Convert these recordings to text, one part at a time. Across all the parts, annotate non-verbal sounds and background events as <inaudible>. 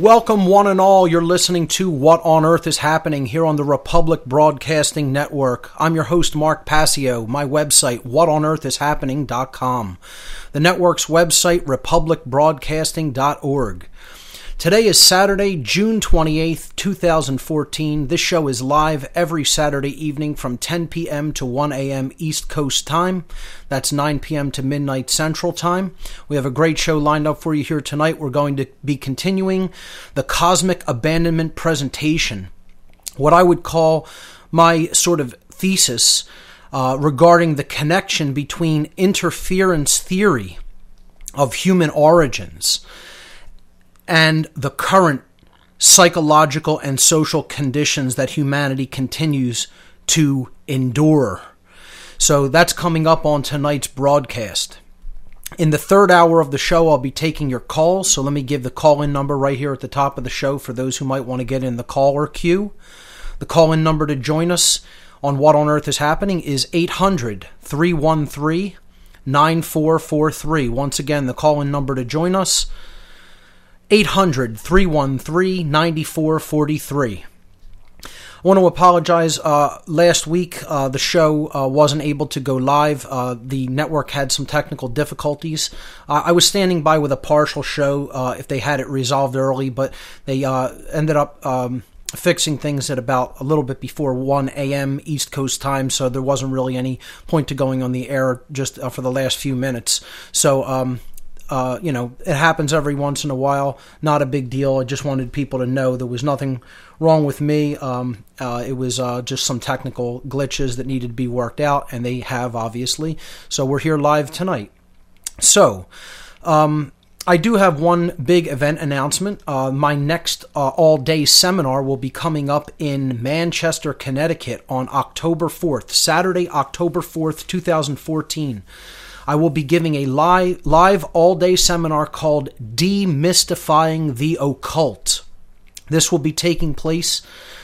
Welcome, one and all. You're listening to What on Earth is Happening here on the Republic Broadcasting Network. I'm your host, Mark Passio. My website, whatonearthishappening.com. The network's website, republicbroadcasting.org. Today is Saturday, June 28th, 2014. This show is live every Saturday evening from 10 p.m. to 1 a.m. East Coast time. That's 9 p.m. to midnight Central time. We have a great show lined up for you here tonight. We're going to be continuing the Cosmic Abandonment presentation. What I would call my sort of thesis uh, regarding the connection between interference theory of human origins and the current psychological and social conditions that humanity continues to endure. So that's coming up on tonight's broadcast. In the third hour of the show, I'll be taking your calls. So let me give the call in number right here at the top of the show for those who might want to get in the caller queue. The call in number to join us on What on Earth is Happening is 800 313 9443. Once again, the call in number to join us 800 313 9443. I want to apologize. Uh, last week, uh, the show uh, wasn't able to go live. Uh, the network had some technical difficulties. Uh, I was standing by with a partial show uh, if they had it resolved early, but they ended up um, fixing things at about a little bit before 1 a.m. East Coast time, so there wasn't really any point to going on the air just for the last few minutes. So, um, uh, you know, it happens every once in a while. Not a big deal. I just wanted people to know there was nothing wrong with me. Um, uh, it was uh, just some technical glitches that needed to be worked out, and they have, obviously. So we're here live tonight. So, um, I do have one big event announcement. Uh, my next uh, all day seminar will be coming up in Manchester, Connecticut on October 4th, Saturday, October 4th, 2014. I will be giving a live, live all day seminar called Demystifying the Occult. This will be taking place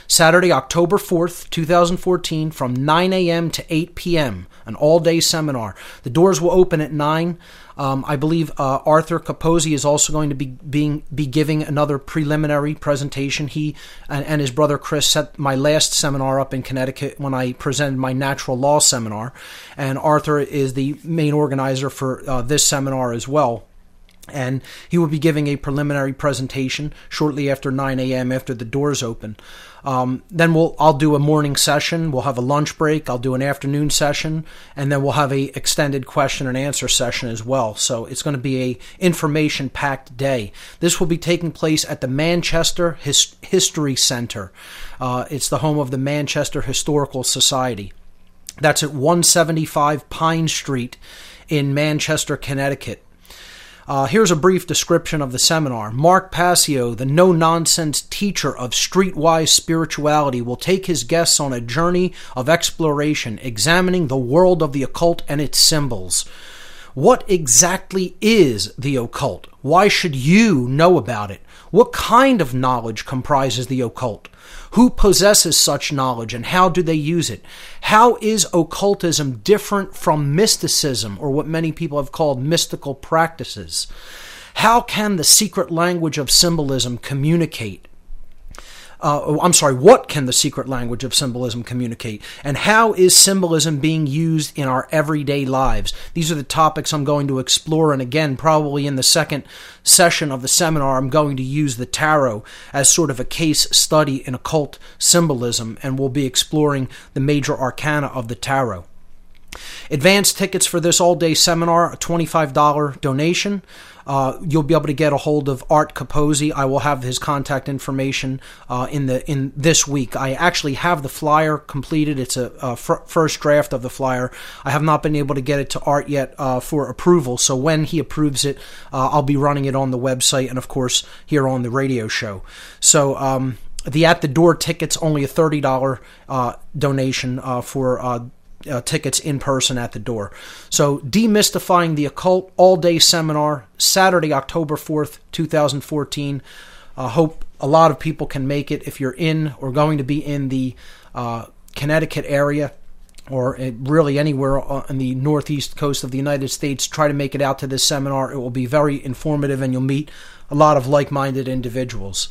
Saturday, October 4th, 2014, from 9 a.m. to 8 p.m., an all day seminar. The doors will open at 9. Um, I believe uh, Arthur Capozzi is also going to be being be giving another preliminary presentation. He and, and, his brother Chris set my last seminar up in Connecticut when I presented my natural law seminar, and Arthur is the main organizer for uh, this seminar as well and he will be giving a preliminary presentation shortly after 9 a.m. after the doors open. Um, then we'll I'll do a morning session. We'll have a lunch break. I'll do an afternoon session, and then we'll have a extended question and answer session as well. So it's going to be a information packed day. This will be taking place at the Manchester His- History Center. Uh, it's the home of the Manchester Historical Society. That's at 175 Pine Street in Manchester, Connecticut. Uh, here's a brief description of the seminar. Mark Passio, the no nonsense teacher of streetwise spirituality, will take his guests on a journey of exploration, examining the world of the occult and its symbols. What exactly is the occult? Why should you know about it? What kind of knowledge comprises the occult? Who possesses such knowledge and how do they use it? How is occultism different from mysticism or what many people have called mystical practices? How can the secret language of symbolism communicate? Uh, I'm sorry, what can the secret language of symbolism communicate? And how is symbolism being used in our everyday lives? These are the topics I'm going to explore. And again, probably in the second session of the seminar, I'm going to use the tarot as sort of a case study in occult symbolism, and we'll be exploring the major arcana of the tarot. Advanced tickets for this all day seminar, a $25 donation. Uh, you'll be able to get a hold of Art Capozzi. I will have his contact information uh, in the in this week. I actually have the flyer completed. It's a, a f- first draft of the flyer. I have not been able to get it to Art yet uh, for approval. So when he approves it, uh, I'll be running it on the website and of course here on the radio show. So. Um, the at the door tickets only a thirty dollar uh, donation uh, for uh, uh, tickets in person at the door. So, Demystifying the Occult All Day Seminar, Saturday, October 4th, 2014. I uh, hope a lot of people can make it. If you're in or going to be in the uh, Connecticut area, or really anywhere on the northeast coast of the United States, try to make it out to this seminar. It will be very informative and you'll meet a lot of like minded individuals.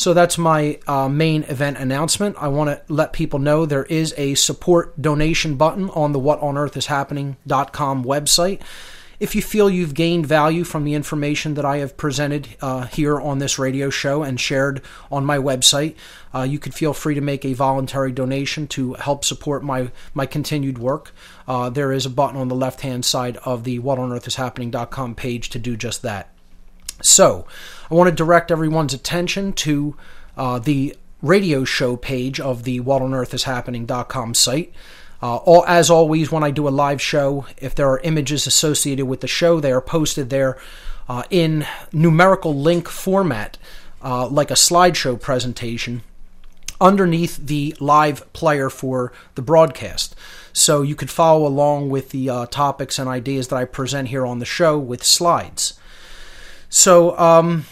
So that's my uh, main event announcement. I want to let people know there is a support donation button on the whatonearthishappening.com website. If you feel you've gained value from the information that I have presented uh, here on this radio show and shared on my website, uh, you could feel free to make a voluntary donation to help support my, my continued work. Uh, there is a button on the left hand side of the whatonearthishappening.com page to do just that. So, I want to direct everyone's attention to uh, the radio show page of the whatonearthishappening.com site. Uh, all, as always, when I do a live show, if there are images associated with the show, they are posted there uh, in numerical link format, uh, like a slideshow presentation, underneath the live player for the broadcast. So you could follow along with the uh, topics and ideas that I present here on the show with slides. So, um,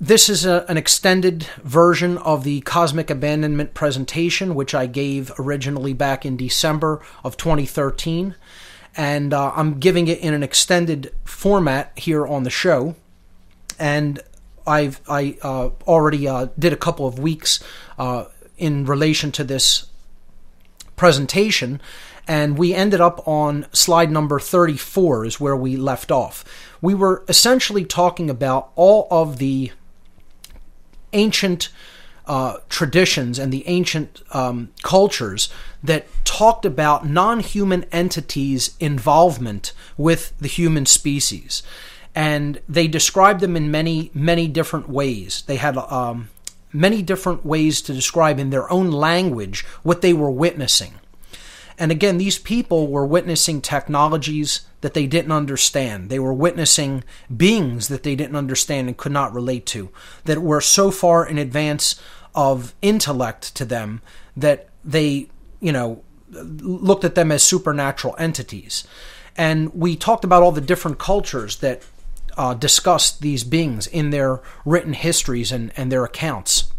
this is a, an extended version of the Cosmic Abandonment presentation, which I gave originally back in December of 2013. And uh, I'm giving it in an extended format here on the show. And I've I uh, already uh, did a couple of weeks uh, in relation to this presentation, and we ended up on slide number 34 is where we left off. We were essentially talking about all of the ancient uh, traditions and the ancient um, cultures that talked about non human entities' involvement with the human species. And they described them in many, many different ways. They had um, many different ways to describe in their own language what they were witnessing. And again, these people were witnessing technologies that they didn't understand. They were witnessing beings that they didn't understand and could not relate to, that were so far in advance of intellect to them that they, you know, looked at them as supernatural entities. And we talked about all the different cultures that uh, discussed these beings in their written histories and, and their accounts.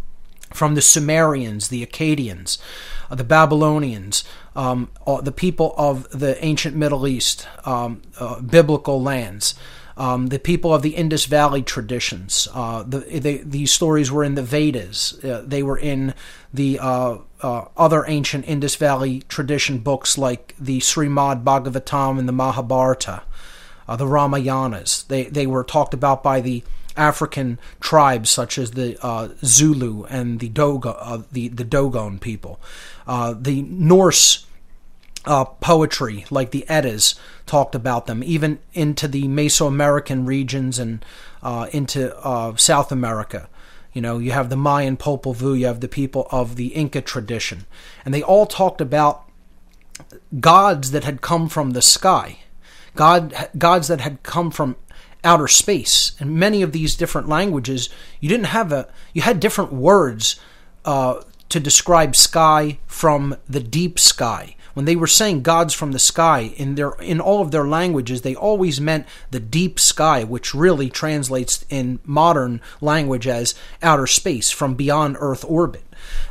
From the Sumerians, the Akkadians, uh, the Babylonians, um, the people of the ancient Middle East, um, uh, biblical lands, um, the people of the Indus Valley traditions. Uh, the, they, these stories were in the Vedas. Uh, they were in the uh, uh, other ancient Indus Valley tradition books like the Srimad Bhagavatam and the Mahabharata, uh, the Ramayanas. They they were talked about by the African tribes such as the uh, Zulu and the uh, the the Dogon people, uh, the Norse uh, poetry like the Eddas talked about them, even into the Mesoamerican regions and uh, into uh, South America. You know, you have the Mayan Popol Vuh, you have the people of the Inca tradition, and they all talked about gods that had come from the sky, God gods that had come from outer space. In many of these different languages, you didn't have a you had different words uh, to describe sky from the deep sky, when they were saying gods from the sky in their in all of their languages, they always meant the deep sky, which really translates in modern language as outer space from beyond Earth orbit.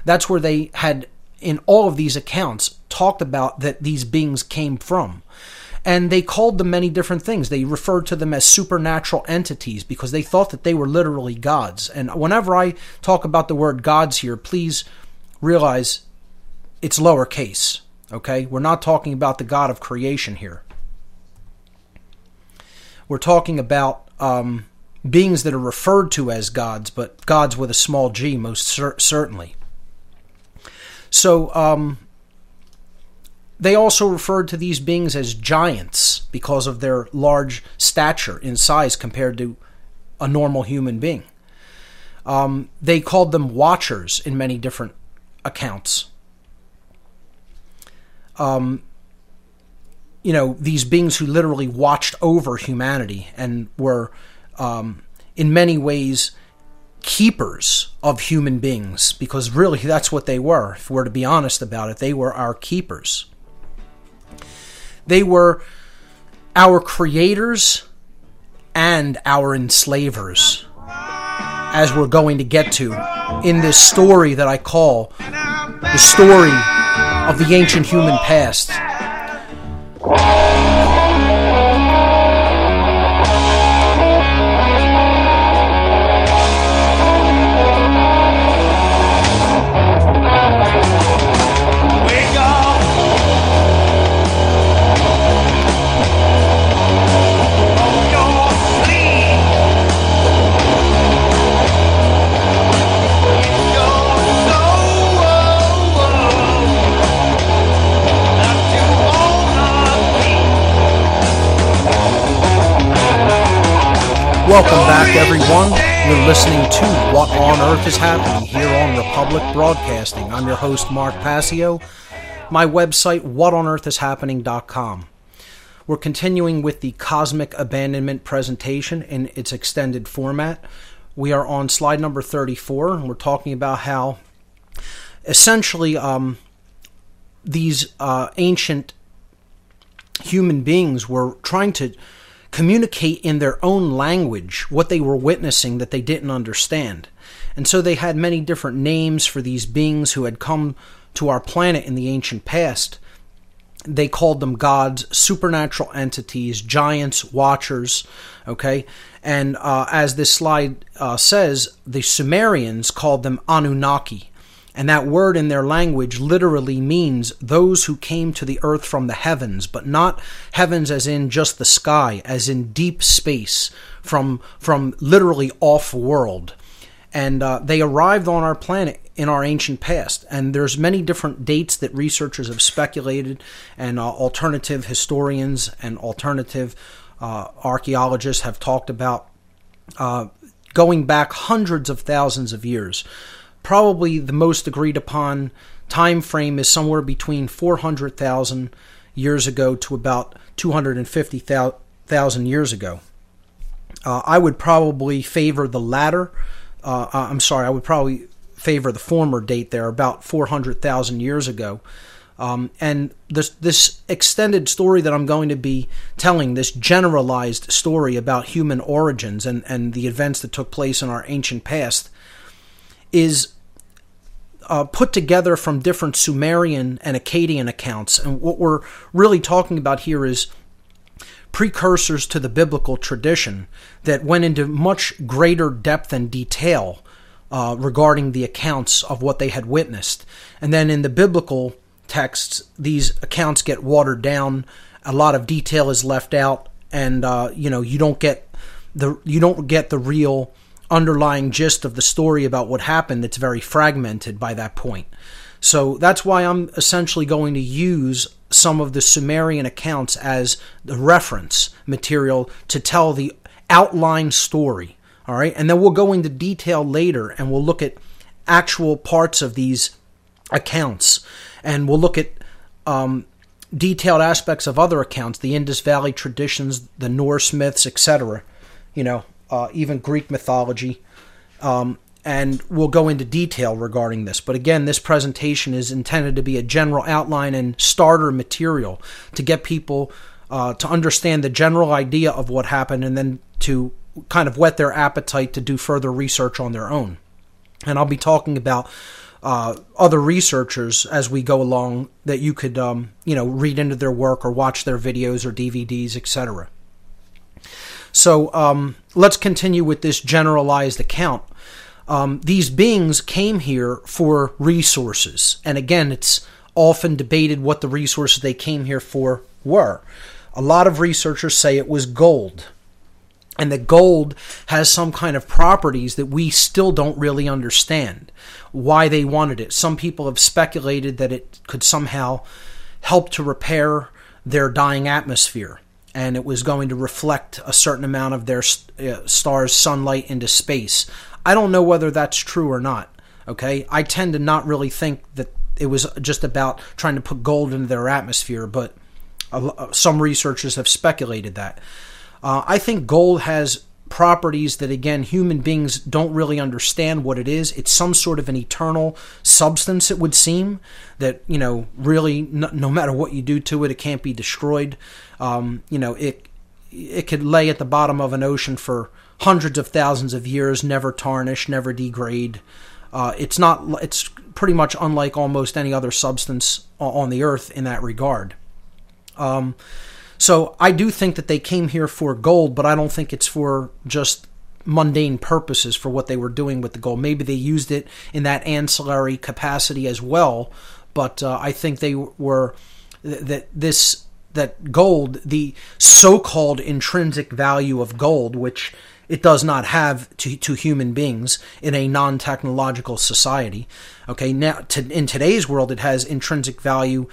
That's where they had in all of these accounts talked about that these beings came from. And they called them many different things. They referred to them as supernatural entities because they thought that they were literally gods. And whenever I talk about the word gods here, please realize it's lowercase. Okay? We're not talking about the God of creation here. We're talking about um, beings that are referred to as gods, but gods with a small g, most cer- certainly. So, um, they also referred to these beings as giants because of their large stature in size compared to a normal human being. Um, they called them watchers in many different accounts. Um, you know, these beings who literally watched over humanity and were, um, in many ways, keepers of human beings, because really that's what they were. If we're to be honest about it, they were our keepers. They were our creators and our enslavers, as we're going to get to in this story that I call the story of the ancient human past. Welcome back, everyone. You're listening to What on Earth is Happening here on Republic Broadcasting. I'm your host, Mark Passio. My website, whatonearthishappening.com. We're continuing with the Cosmic Abandonment presentation in its extended format. We are on slide number 34, and we're talking about how essentially um, these uh, ancient human beings were trying to communicate in their own language what they were witnessing that they didn't understand. And so they had many different names for these beings who had come to our planet in the ancient past. They called them gods, supernatural entities, giants, watchers, okay? And uh, as this slide uh, says, the Sumerians called them Anunnaki. And that word in their language literally means those who came to the earth from the heavens, but not heavens as in just the sky, as in deep space, from, from literally off world. And uh, they arrived on our planet in our ancient past. And there's many different dates that researchers have speculated, and uh, alternative historians and alternative uh, archaeologists have talked about uh, going back hundreds of thousands of years probably the most agreed upon time frame is somewhere between 400,000 years ago to about 250,000 years ago. Uh, I would probably favor the latter. Uh, uh, I'm sorry, I would probably favor the former date there, about 400,000 years ago. Um, and this this extended story that I'm going to be telling, this generalized story about human origins and, and the events that took place in our ancient past, is uh, put together from different Sumerian and Akkadian accounts. And what we're really talking about here is precursors to the biblical tradition that went into much greater depth and detail uh, regarding the accounts of what they had witnessed. And then in the biblical texts, these accounts get watered down. A lot of detail is left out, and uh, you know you don't get the you don't get the real underlying gist of the story about what happened that's very fragmented by that point. So that's why I'm essentially going to use some of the Sumerian accounts as the reference material to tell the outline story. All right, and then we'll go into detail later and we'll look at actual parts of these accounts and we'll look at um, detailed aspects of other accounts, the Indus Valley traditions, the Norse myths, etc. You know, uh, even Greek mythology. Um, and we'll go into detail regarding this. But again, this presentation is intended to be a general outline and starter material to get people uh, to understand the general idea of what happened and then to kind of whet their appetite to do further research on their own. And I'll be talking about uh, other researchers as we go along that you could, um, you know, read into their work or watch their videos or DVDs, etc. So um, let's continue with this generalized account. Um, these beings came here for resources. And again, it's often debated what the resources they came here for were. A lot of researchers say it was gold. And that gold has some kind of properties that we still don't really understand why they wanted it. Some people have speculated that it could somehow help to repair their dying atmosphere and it was going to reflect a certain amount of their uh, star's sunlight into space. I don't know whether that's true or not. Okay, I tend to not really think that it was just about trying to put gold into their atmosphere, but uh, some researchers have speculated that. Uh, I think gold has properties that again human beings don't really understand what it is. It's some sort of an eternal substance it would seem that you know really no, no matter what you do to it it can't be destroyed. Um, you know it it could lay at the bottom of an ocean for hundreds of thousands of years never tarnish never degrade. Uh, it's not it's pretty much unlike almost any other substance on the earth in that regard. Um, so I do think that they came here for gold, but I don't think it's for just mundane purposes for what they were doing with the gold. Maybe they used it in that ancillary capacity as well, but uh, I think they were that this that gold, the so-called intrinsic value of gold, which it does not have to, to human beings in a non-technological society. Okay, now to, in today's world, it has intrinsic value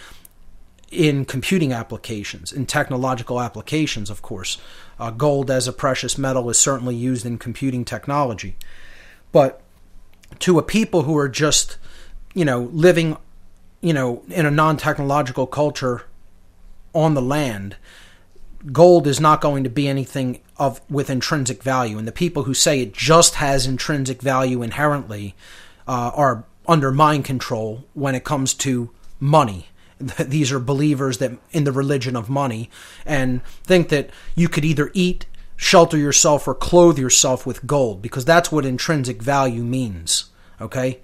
in computing applications, in technological applications, of course. Uh, gold as a precious metal is certainly used in computing technology. But to a people who are just, you know, living, you know, in a non technological culture on the land, gold is not going to be anything of with intrinsic value. And the people who say it just has intrinsic value inherently uh, are under mind control when it comes to money these are believers that in the religion of money and think that you could either eat shelter yourself or clothe yourself with gold because that's what intrinsic value means okay?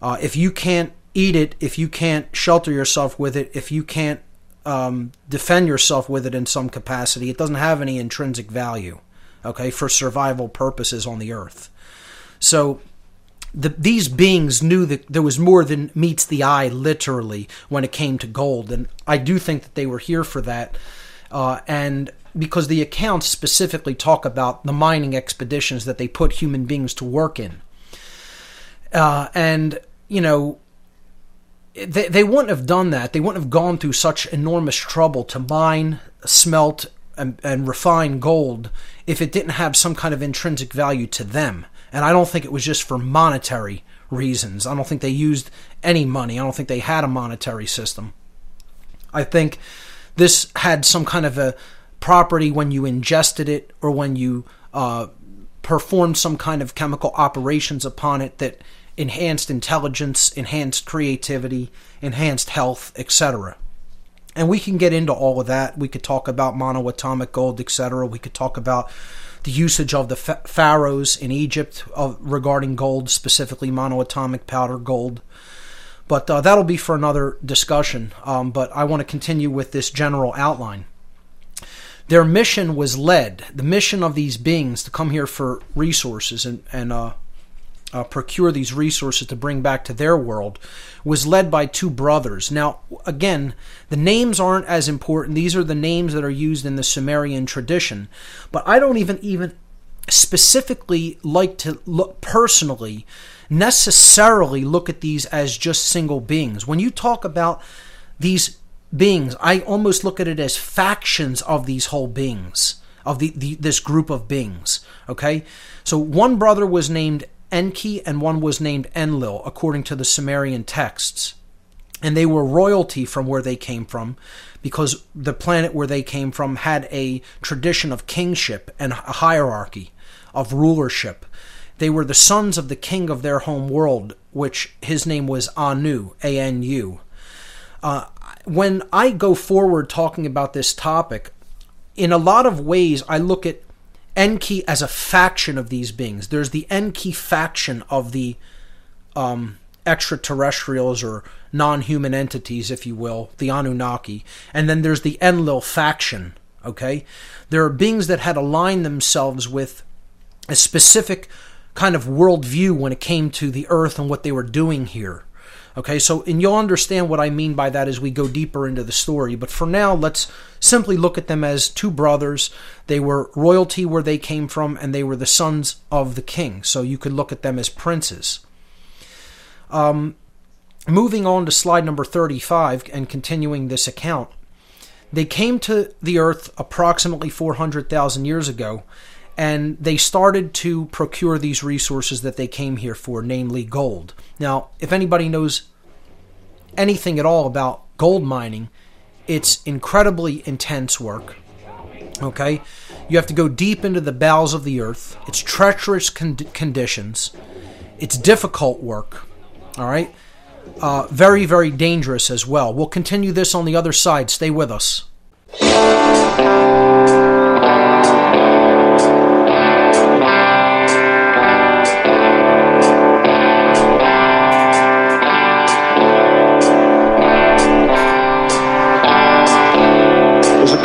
Uh, if you can't eat it if you can't shelter yourself with it if you can't um, defend yourself with it in some capacity it doesn't have any intrinsic value okay for survival purposes on the earth. So the, these beings knew that there was more than meets the eye, literally, when it came to gold. And I do think that they were here for that. Uh, and because the accounts specifically talk about the mining expeditions that they put human beings to work in. Uh, and, you know, they, they wouldn't have done that. They wouldn't have gone through such enormous trouble to mine, smelt, and, and refine gold if it didn't have some kind of intrinsic value to them. And I don't think it was just for monetary reasons. I don't think they used any money. I don't think they had a monetary system. I think this had some kind of a property when you ingested it or when you uh, performed some kind of chemical operations upon it that enhanced intelligence, enhanced creativity, enhanced health, etc. And we can get into all of that. We could talk about monoatomic gold, etc. We could talk about the usage of the pharaohs in Egypt regarding gold, specifically monoatomic powder gold. But uh, that'll be for another discussion. Um, but I want to continue with this general outline. Their mission was led, the mission of these beings to come here for resources and, and uh, uh, procure these resources to bring back to their world was led by two brothers. Now, again, the names aren't as important. These are the names that are used in the Sumerian tradition. But I don't even even specifically like to look personally necessarily look at these as just single beings. When you talk about these beings, I almost look at it as factions of these whole beings, of the, the this group of beings. Okay? So one brother was named Enki and one was named Enlil, according to the Sumerian texts. And they were royalty from where they came from, because the planet where they came from had a tradition of kingship and a hierarchy of rulership. They were the sons of the king of their home world, which his name was Anu, A N U. Uh, when I go forward talking about this topic, in a lot of ways, I look at Enki as a faction of these beings. There's the Enki faction of the um, extraterrestrials or non human entities, if you will, the Anunnaki. And then there's the Enlil faction, okay? There are beings that had aligned themselves with a specific kind of worldview when it came to the earth and what they were doing here. Okay, so and you'll understand what I mean by that as we go deeper into the story. But for now, let's simply look at them as two brothers. They were royalty where they came from, and they were the sons of the king. So you could look at them as princes. Um, moving on to slide number 35 and continuing this account, they came to the earth approximately 400,000 years ago and they started to procure these resources that they came here for, namely gold. Now, if anybody knows anything at all about gold mining, it's incredibly intense work. Okay? You have to go deep into the bowels of the earth. It's treacherous con- conditions. It's difficult work. All right? Uh, very, very dangerous as well. We'll continue this on the other side. Stay with us.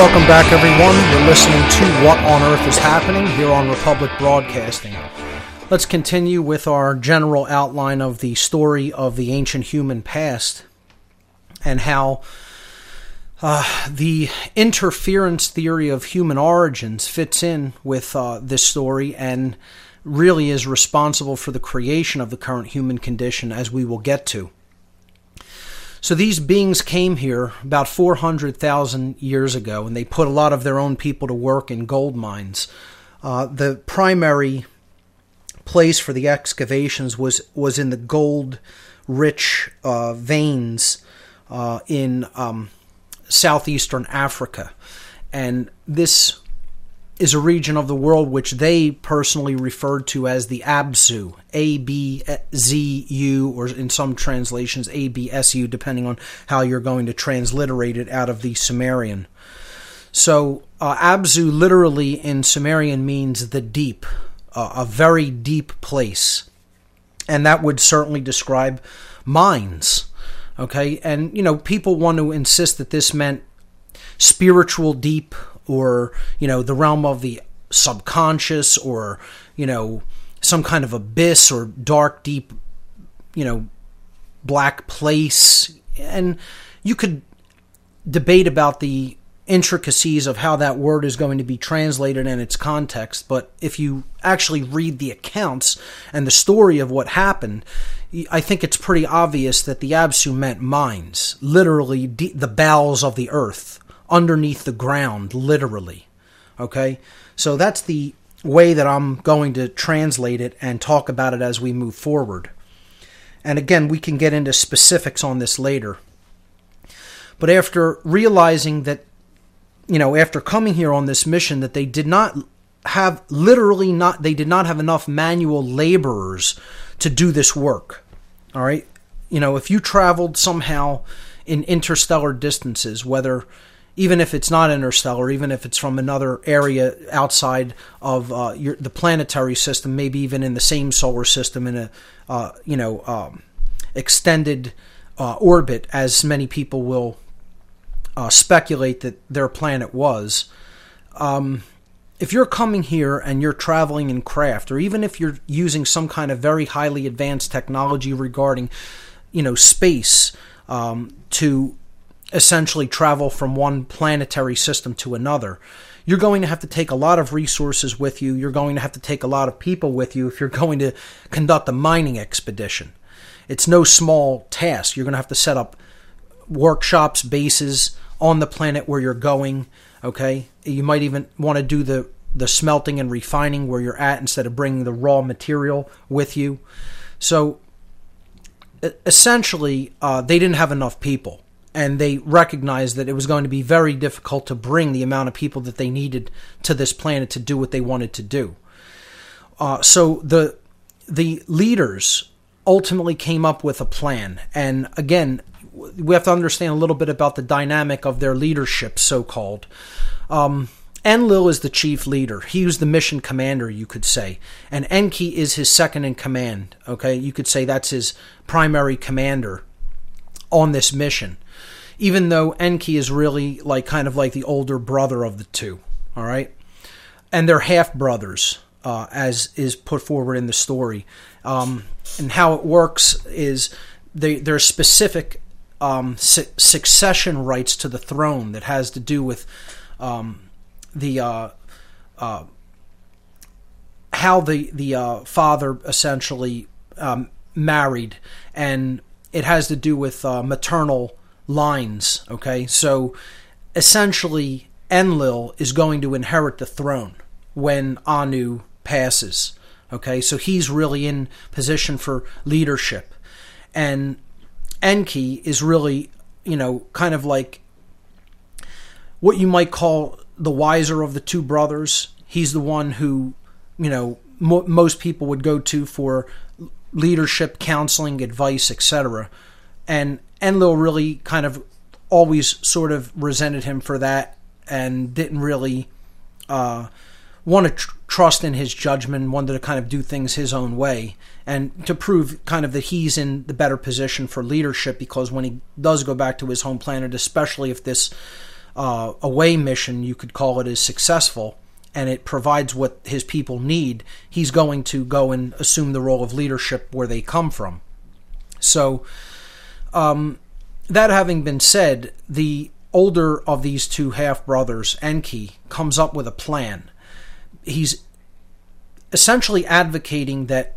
Welcome back, everyone. You're listening to What on Earth is Happening here on Republic Broadcasting. Let's continue with our general outline of the story of the ancient human past and how uh, the interference theory of human origins fits in with uh, this story and really is responsible for the creation of the current human condition, as we will get to. So these beings came here about 400,000 years ago, and they put a lot of their own people to work in gold mines. Uh, the primary place for the excavations was was in the gold-rich uh, veins uh, in um, southeastern Africa, and this is a region of the world which they personally referred to as the Abzu, A B Z U, or in some translations A B S U, depending on how you're going to transliterate it out of the Sumerian. So, uh, Abzu literally in Sumerian means the deep, uh, a very deep place. And that would certainly describe mines. Okay, and you know, people want to insist that this meant spiritual deep or you know the realm of the subconscious or you know some kind of abyss or dark deep you know black place. And you could debate about the intricacies of how that word is going to be translated in its context but if you actually read the accounts and the story of what happened I think it's pretty obvious that the Absu meant mines, literally the bowels of the earth underneath the ground, literally. Okay? So that's the way that I'm going to translate it and talk about it as we move forward. And again, we can get into specifics on this later. But after realizing that, you know, after coming here on this mission, that they did not have literally not, they did not have enough manual laborers to do this work. All right? You know, if you traveled somehow in interstellar distances, whether even if it's not interstellar, even if it's from another area outside of uh, your, the planetary system, maybe even in the same solar system in a uh, you know um, extended uh, orbit, as many people will uh, speculate that their planet was. Um, if you're coming here and you're traveling in craft, or even if you're using some kind of very highly advanced technology regarding, you know, space um, to essentially travel from one planetary system to another. You're going to have to take a lot of resources with you. You're going to have to take a lot of people with you if you're going to conduct a mining expedition. it's no small task. You're going to have to set up workshops, bases on the planet where you're going. Okay, you might even want to do the the smelting and refining where you're at instead of bringing the raw material with you. So essentially, uh, they didn't have enough people, and they recognized that it was going to be very difficult to bring the amount of people that they needed to this planet to do what they wanted to do. Uh, so the the leaders ultimately came up with a plan, and again, we have to understand a little bit about the dynamic of their leadership, so called. Um, Enlil is the chief leader. He was the mission commander, you could say. And Enki is his second in command. Okay, you could say that's his primary commander on this mission. Even though Enki is really like kind of like the older brother of the two. All right, and they're half brothers, uh, as is put forward in the story. Um, and how it works is they, there's specific um, su- succession rights to the throne that has to do with. Um, the uh, uh, how the the uh, father essentially um, married, and it has to do with uh, maternal lines. Okay, so essentially, Enlil is going to inherit the throne when Anu passes. Okay, so he's really in position for leadership, and Enki is really, you know, kind of like what you might call the wiser of the two brothers. He's the one who, you know, mo- most people would go to for leadership, counseling, advice, etc. And Enlil really kind of always sort of resented him for that and didn't really uh, want to tr- trust in his judgment, wanted to kind of do things his own way, and to prove kind of that he's in the better position for leadership because when he does go back to his home planet, especially if this uh, away mission, you could call it, is successful and it provides what his people need, he's going to go and assume the role of leadership where they come from. So, um, that having been said, the older of these two half brothers, Enki, comes up with a plan. He's essentially advocating that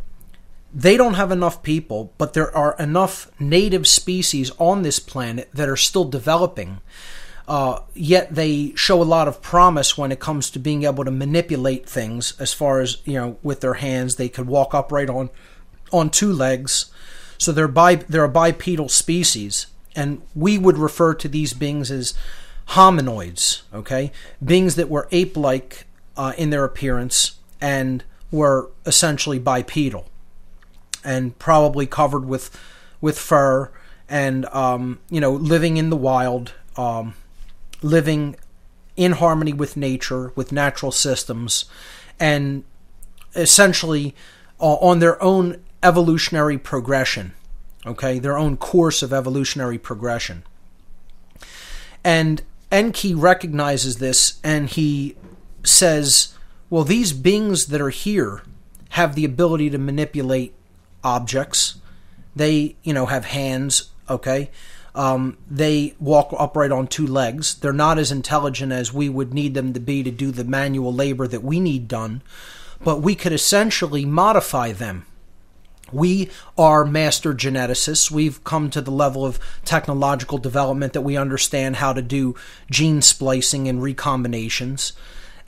they don't have enough people, but there are enough native species on this planet that are still developing uh, yet they show a lot of promise when it comes to being able to manipulate things. As far as you know, with their hands, they could walk upright on on two legs. So they're bi- they're a bipedal species, and we would refer to these beings as hominoids. Okay, beings that were ape-like uh, in their appearance and were essentially bipedal, and probably covered with with fur and um, you know living in the wild. Um, living in harmony with nature, with natural systems, and essentially uh, on their own evolutionary progression, okay, their own course of evolutionary progression. And Enki recognizes this and he says, well, these beings that are here have the ability to manipulate objects. They, you know, have hands, okay? Um, they walk upright on two legs. They're not as intelligent as we would need them to be to do the manual labor that we need done, but we could essentially modify them. We are master geneticists. We've come to the level of technological development that we understand how to do gene splicing and recombinations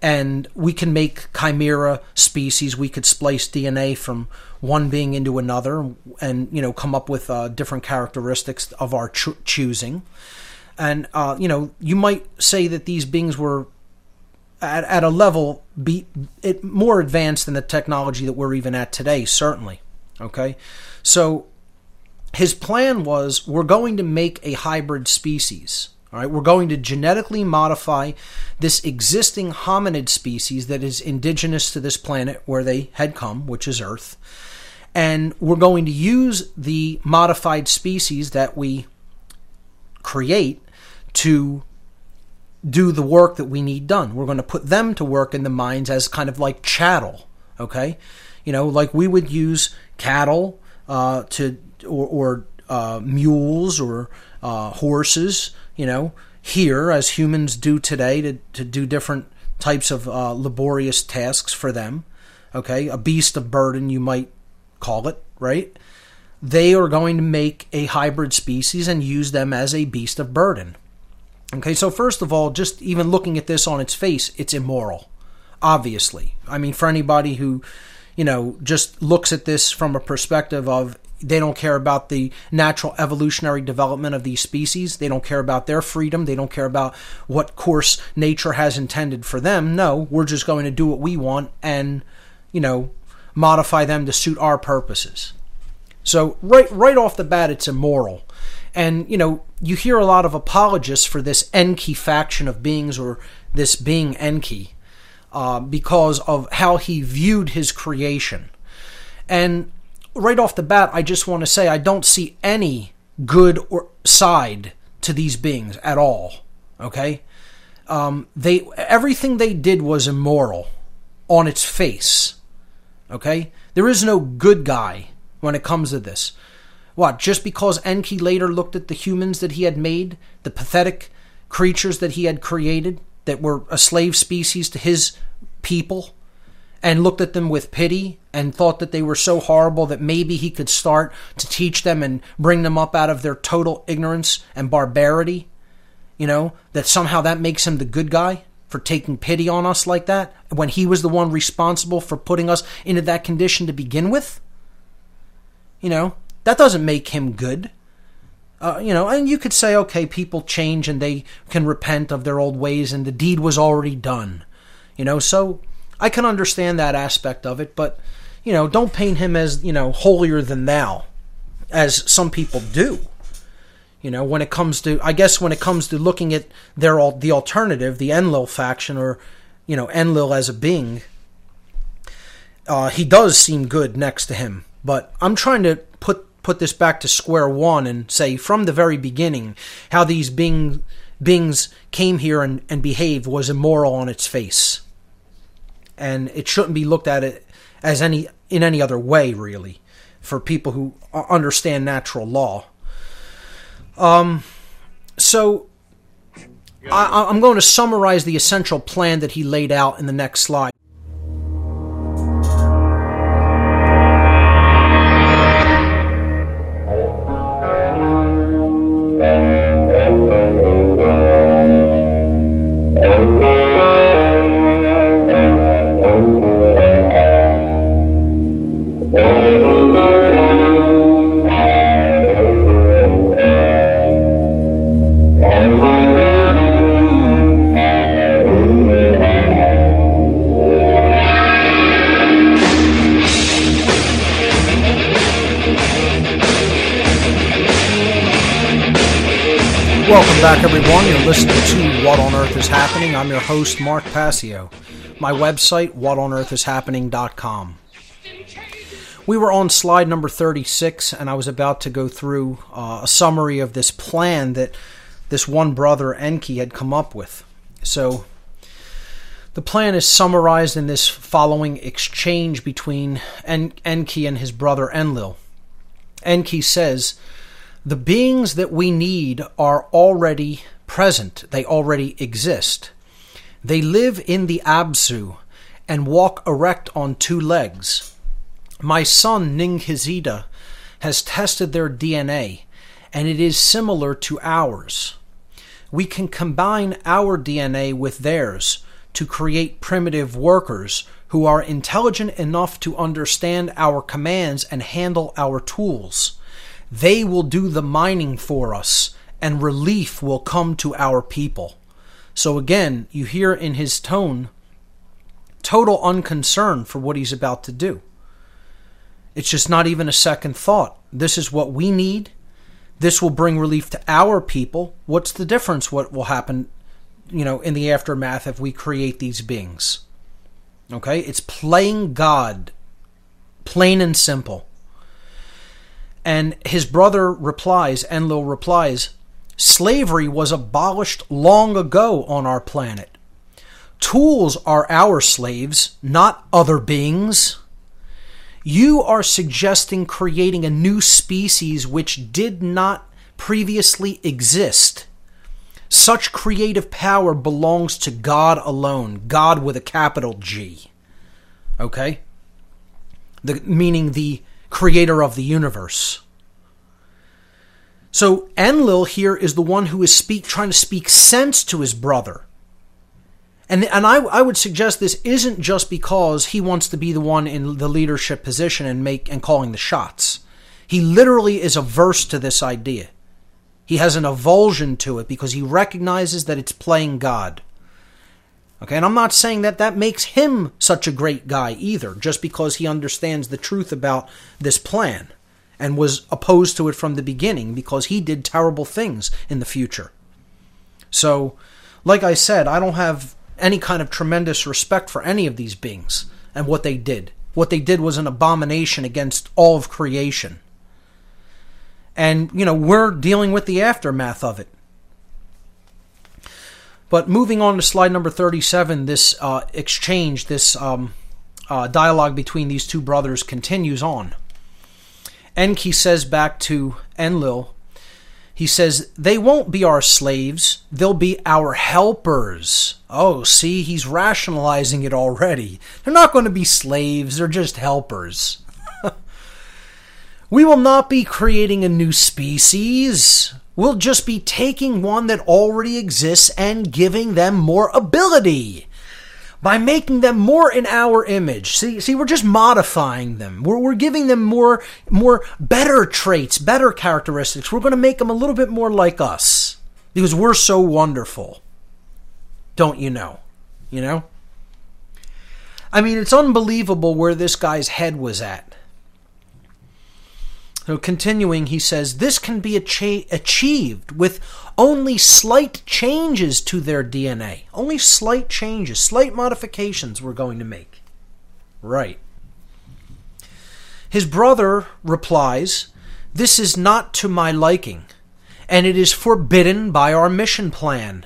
and we can make chimera species. We could splice DNA from one being into another, and you know come up with uh, different characteristics of our cho- choosing. And uh, you know you might say that these beings were at, at a level be it more advanced than the technology that we're even at today. Certainly, okay. So his plan was we're going to make a hybrid species all right, we're going to genetically modify this existing hominid species that is indigenous to this planet where they had come, which is Earth. And we're going to use the modified species that we create to do the work that we need done. We're going to put them to work in the mines as kind of like chattel, okay? You know, like we would use cattle uh, to or, or uh, mules or uh, horses you know, here as humans do today to, to do different types of uh, laborious tasks for them. Okay, a beast of burden, you might call it, right? they are going to make a hybrid species and use them as a beast of burden. Okay, so first of all, just even looking at this on its face, it's immoral. Obviously. I mean, for anybody who, you know, just looks at this from a perspective of they don't care about the natural evolutionary development of these species. They don't care about their freedom. They don't care about what course nature has intended for them. No, we're just going to do what we want and, you know, modify them to suit our purposes. So right right off the bat it's immoral. And you know, you hear a lot of apologists for this Enki faction of beings or this being Enki uh, because of how he viewed his creation. And right off the bat, I just want to say I don't see any good or side to these beings at all. Okay, um, they everything they did was immoral on its face. Okay, there is no good guy when it comes to this. What, just because Enki later looked at the humans that he had made, the pathetic creatures that he had created, that were a slave species to his people, and looked at them with pity and thought that they were so horrible that maybe he could start to teach them and bring them up out of their total ignorance and barbarity, you know, that somehow that makes him the good guy for taking pity on us like that when he was the one responsible for putting us into that condition to begin with? You know, that doesn't make him good. Uh, you know, and you could say, okay, people change and they can repent of their old ways, and the deed was already done. You know, so I can understand that aspect of it, but you know, don't paint him as you know holier than thou, as some people do. You know, when it comes to, I guess, when it comes to looking at their the alternative, the Enlil faction, or you know, Enlil as a being, uh, he does seem good next to him. But I'm trying to put put this back to square one and say from the very beginning how these being, beings came here and, and behaved was immoral on its face. And it shouldn't be looked at it as any in any other way, really, for people who understand natural law. Um, so I, I'm going to summarize the essential plan that he laid out in the next slide. Host, Mark Passio. My website, whatonearthishappening.com. We were on slide number 36, and I was about to go through uh, a summary of this plan that this one brother, Enki, had come up with. So, the plan is summarized in this following exchange between en- Enki and his brother Enlil. Enki says, the beings that we need are already present, they already exist. They live in the Absu and walk erect on two legs. My son Ninghizida has tested their DNA, and it is similar to ours. We can combine our DNA with theirs to create primitive workers who are intelligent enough to understand our commands and handle our tools. They will do the mining for us, and relief will come to our people. So again, you hear in his tone total unconcern for what he's about to do. It's just not even a second thought. This is what we need. This will bring relief to our people. What's the difference? What will happen, you know, in the aftermath if we create these beings? Okay? It's playing God, plain and simple. And his brother replies, Enlil replies, Slavery was abolished long ago on our planet. Tools are our slaves, not other beings. You are suggesting creating a new species which did not previously exist. Such creative power belongs to God alone, God with a capital G. Okay? The, meaning the creator of the universe. So Enlil here is the one who is speak trying to speak sense to his brother. And and I I would suggest this isn't just because he wants to be the one in the leadership position and make and calling the shots. He literally is averse to this idea. He has an avulsion to it because he recognizes that it's playing God. Okay, and I'm not saying that that makes him such a great guy either, just because he understands the truth about this plan and was opposed to it from the beginning because he did terrible things in the future. So, like I said, I don't have any kind of tremendous respect for any of these beings and what they did. What they did was an abomination against all of creation. And, you know, we're dealing with the aftermath of it. But moving on to slide number 37, this uh, exchange, this um, uh, dialogue between these two brothers continues on. Enki says back to Enlil, he says, They won't be our slaves, they'll be our helpers. Oh, see, he's rationalizing it already. They're not going to be slaves, they're just helpers. <laughs> we will not be creating a new species. We'll just be taking one that already exists and giving them more ability by making them more in our image. See, see, we're just modifying them. We're, we're giving them more, more better traits, better characteristics. We're going to make them a little bit more like us because we're so wonderful. Don't you know? You know? I mean, it's unbelievable where this guy's head was at. So, continuing, he says, This can be achi- achieved with only slight changes to their DNA. Only slight changes, slight modifications we're going to make. Right. His brother replies, This is not to my liking, and it is forbidden by our mission plan.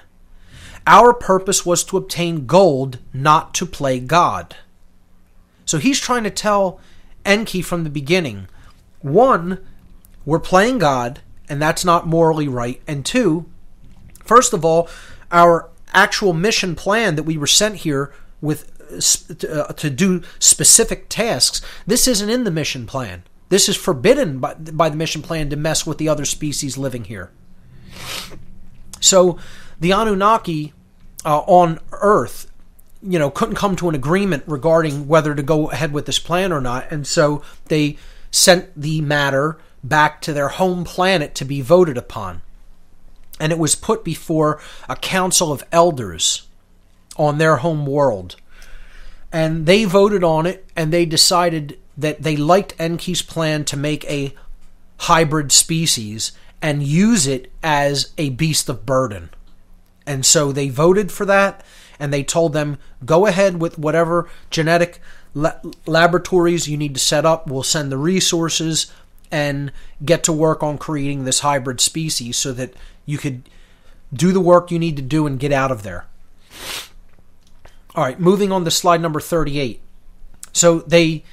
Our purpose was to obtain gold, not to play God. So he's trying to tell Enki from the beginning one, we're playing God, and that's not morally right. And two, first of all, our actual mission plan that we were sent here with uh, to do specific tasks, this isn't in the mission plan. This is forbidden by, by the mission plan to mess with the other species living here. So the Anunnaki uh, on Earth, you know, couldn't come to an agreement regarding whether to go ahead with this plan or not, and so they sent the matter back to their home planet to be voted upon. And it was put before a council of elders on their home world. And they voted on it and they decided that they liked Enki's plan to make a hybrid species and use it as a beast of burden. And so they voted for that and they told them go ahead with whatever genetic la- laboratories you need to set up. We'll send the resources and get to work on creating this hybrid species so that you could do the work you need to do and get out of there. All right, moving on to slide number 38. So they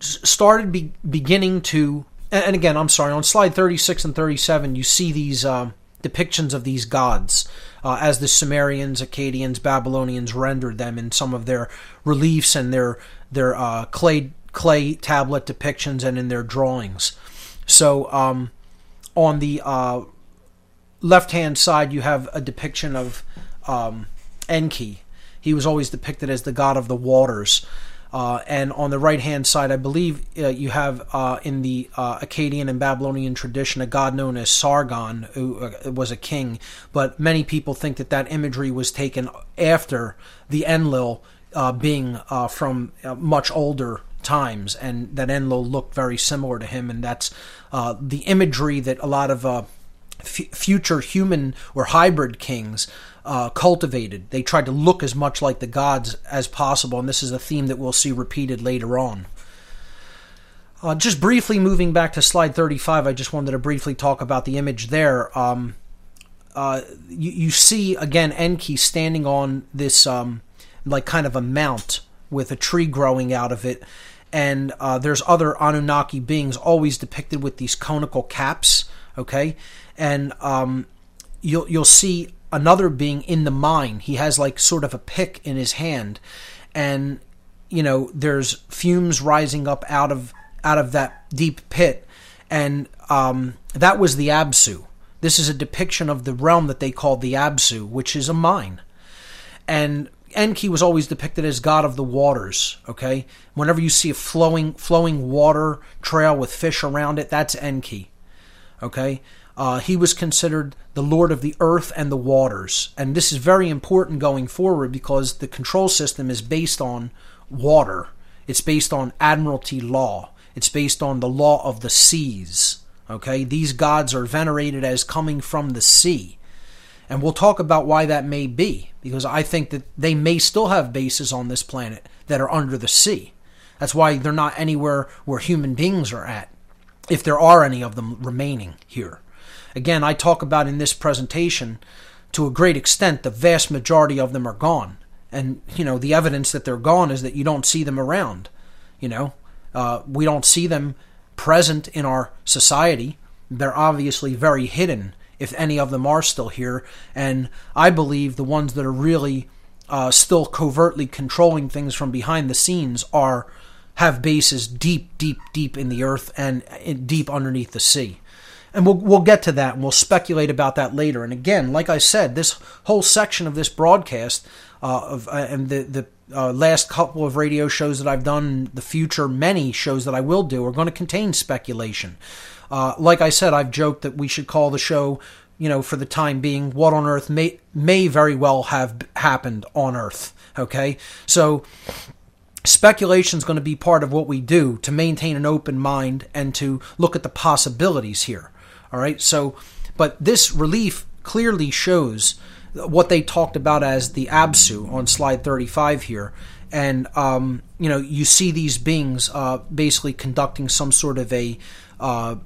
started be- beginning to, and again, I'm sorry, on slide 36 and 37, you see these uh, depictions of these gods uh, as the Sumerians, Akkadians, Babylonians rendered them in some of their reliefs and their their uh, clay clay tablet depictions and in their drawings. So um, on the uh, left hand side, you have a depiction of um, Enki. He was always depicted as the god of the waters. Uh, and on the right hand side, I believe uh, you have uh, in the uh, Akkadian and Babylonian tradition a god known as Sargon, who uh, was a king. But many people think that that imagery was taken after the Enlil uh, being from much older times, and that Enlil looked very similar to him. And that's the imagery that a lot of f- future human or hybrid kings uh, cultivated. They tried to look as much like the gods as possible, and this is a theme that we'll see repeated later on. Uh, just briefly moving back to slide 35, I just wanted to briefly talk about the image there. Um, uh, you, you, see again Enki standing on this um, like kind of a mount with a tree growing out of it, and uh, there's other Anunnaki beings always depicted with these conical caps. Okay, and um, you'll you'll see another being in the mine. He has like sort of a pick in his hand, and you know there's fumes rising up out of out of that deep pit, and um, that was the Absu. This is a depiction of the realm that they called the Absu, which is a mine. And Enki was always depicted as god of the waters. Okay, whenever you see a flowing flowing water trail with fish around it, that's Enki. Okay, uh, he was considered the lord of the earth and the waters, and this is very important going forward because the control system is based on water. It's based on admiralty law. It's based on the law of the seas. Okay, these gods are venerated as coming from the sea. And we'll talk about why that may be, because I think that they may still have bases on this planet that are under the sea. That's why they're not anywhere where human beings are at, if there are any of them remaining here. Again, I talk about in this presentation, to a great extent, the vast majority of them are gone. And, you know, the evidence that they're gone is that you don't see them around. You know, uh, we don't see them present in our society. They're obviously very hidden if any of them are still here. And I believe the ones that are really uh, still covertly controlling things from behind the scenes are have bases deep, deep, deep in the earth and deep underneath the sea. And we'll we'll get to that and we'll speculate about that later. And again, like I said, this whole section of this broadcast uh, of uh, and the the uh, last couple of radio shows that I've done, the future many shows that I will do, are going to contain speculation. Uh, like I said, I've joked that we should call the show, you know, for the time being, "What on Earth may may very well have happened on Earth." Okay, so speculation is going to be part of what we do to maintain an open mind and to look at the possibilities here. All right, so but this relief clearly shows what they talked about as the Absu on slide 35 here. And, um, you know, you see these beings uh, basically conducting some sort of a, uh,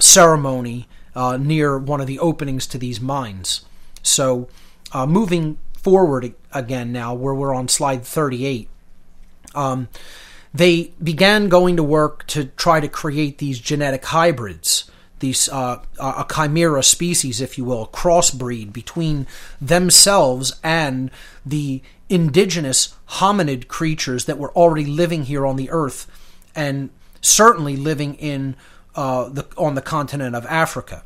ceremony uh, near one of the openings to these mines. So, uh, moving forward again now, where we're on slide 38, um, they began going to work to try to create these genetic hybrids these uh, a chimera species, if you will, crossbreed between themselves and the indigenous hominid creatures that were already living here on the earth, and certainly living in uh, the on the continent of Africa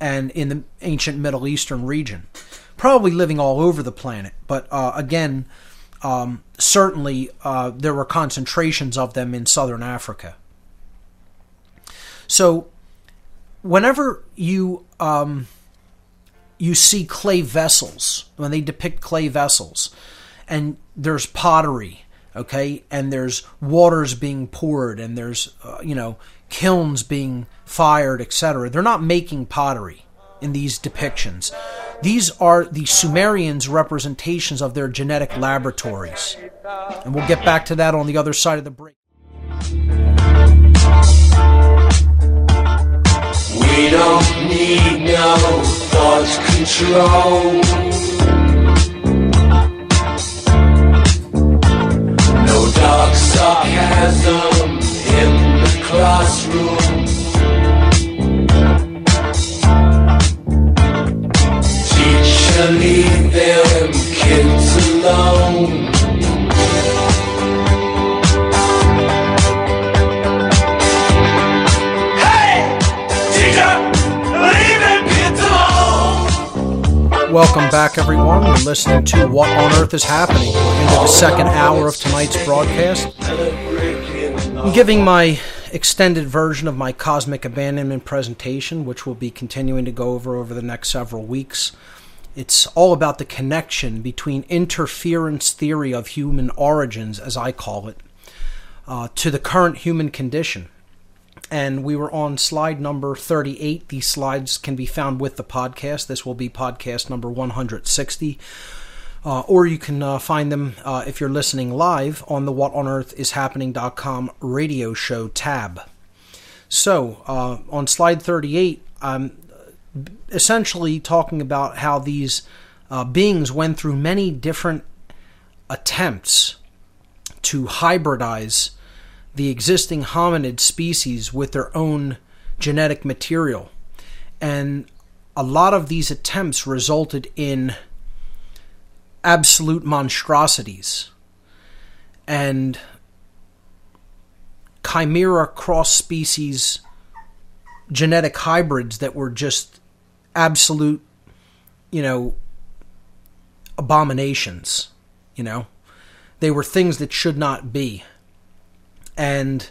and in the ancient Middle Eastern region, probably living all over the planet. But uh, again, um, certainly uh, there were concentrations of them in southern Africa. So whenever you um, you see clay vessels when they depict clay vessels, and there's pottery, okay, and there's waters being poured, and there's uh, you know kilns being fired, etc. They're not making pottery in these depictions. These are the Sumerians' representations of their genetic laboratories. And we'll get back to that on the other side of the break. We don't need no thought control. No dark sarcasm classroom. Teacher, leave them kids alone. Welcome back, everyone. You're listening to What on Earth is Happening. We're into the second hour of tonight's broadcast. I'm giving my extended version of my cosmic abandonment presentation, which we'll be continuing to go over over the next several weeks. It's all about the connection between interference theory of human origins, as I call it, uh, to the current human condition and we were on slide number 38. These slides can be found with the podcast. This will be podcast number 160. Uh, or you can uh, find them uh, if you're listening live on the What on Earth is Happening.com radio show tab. So, uh, on slide 38, I'm essentially talking about how these uh, beings went through many different attempts to hybridize the existing hominid species with their own genetic material. And a lot of these attempts resulted in absolute monstrosities. And chimera cross species genetic hybrids that were just absolute, you know, abominations. You know, they were things that should not be. And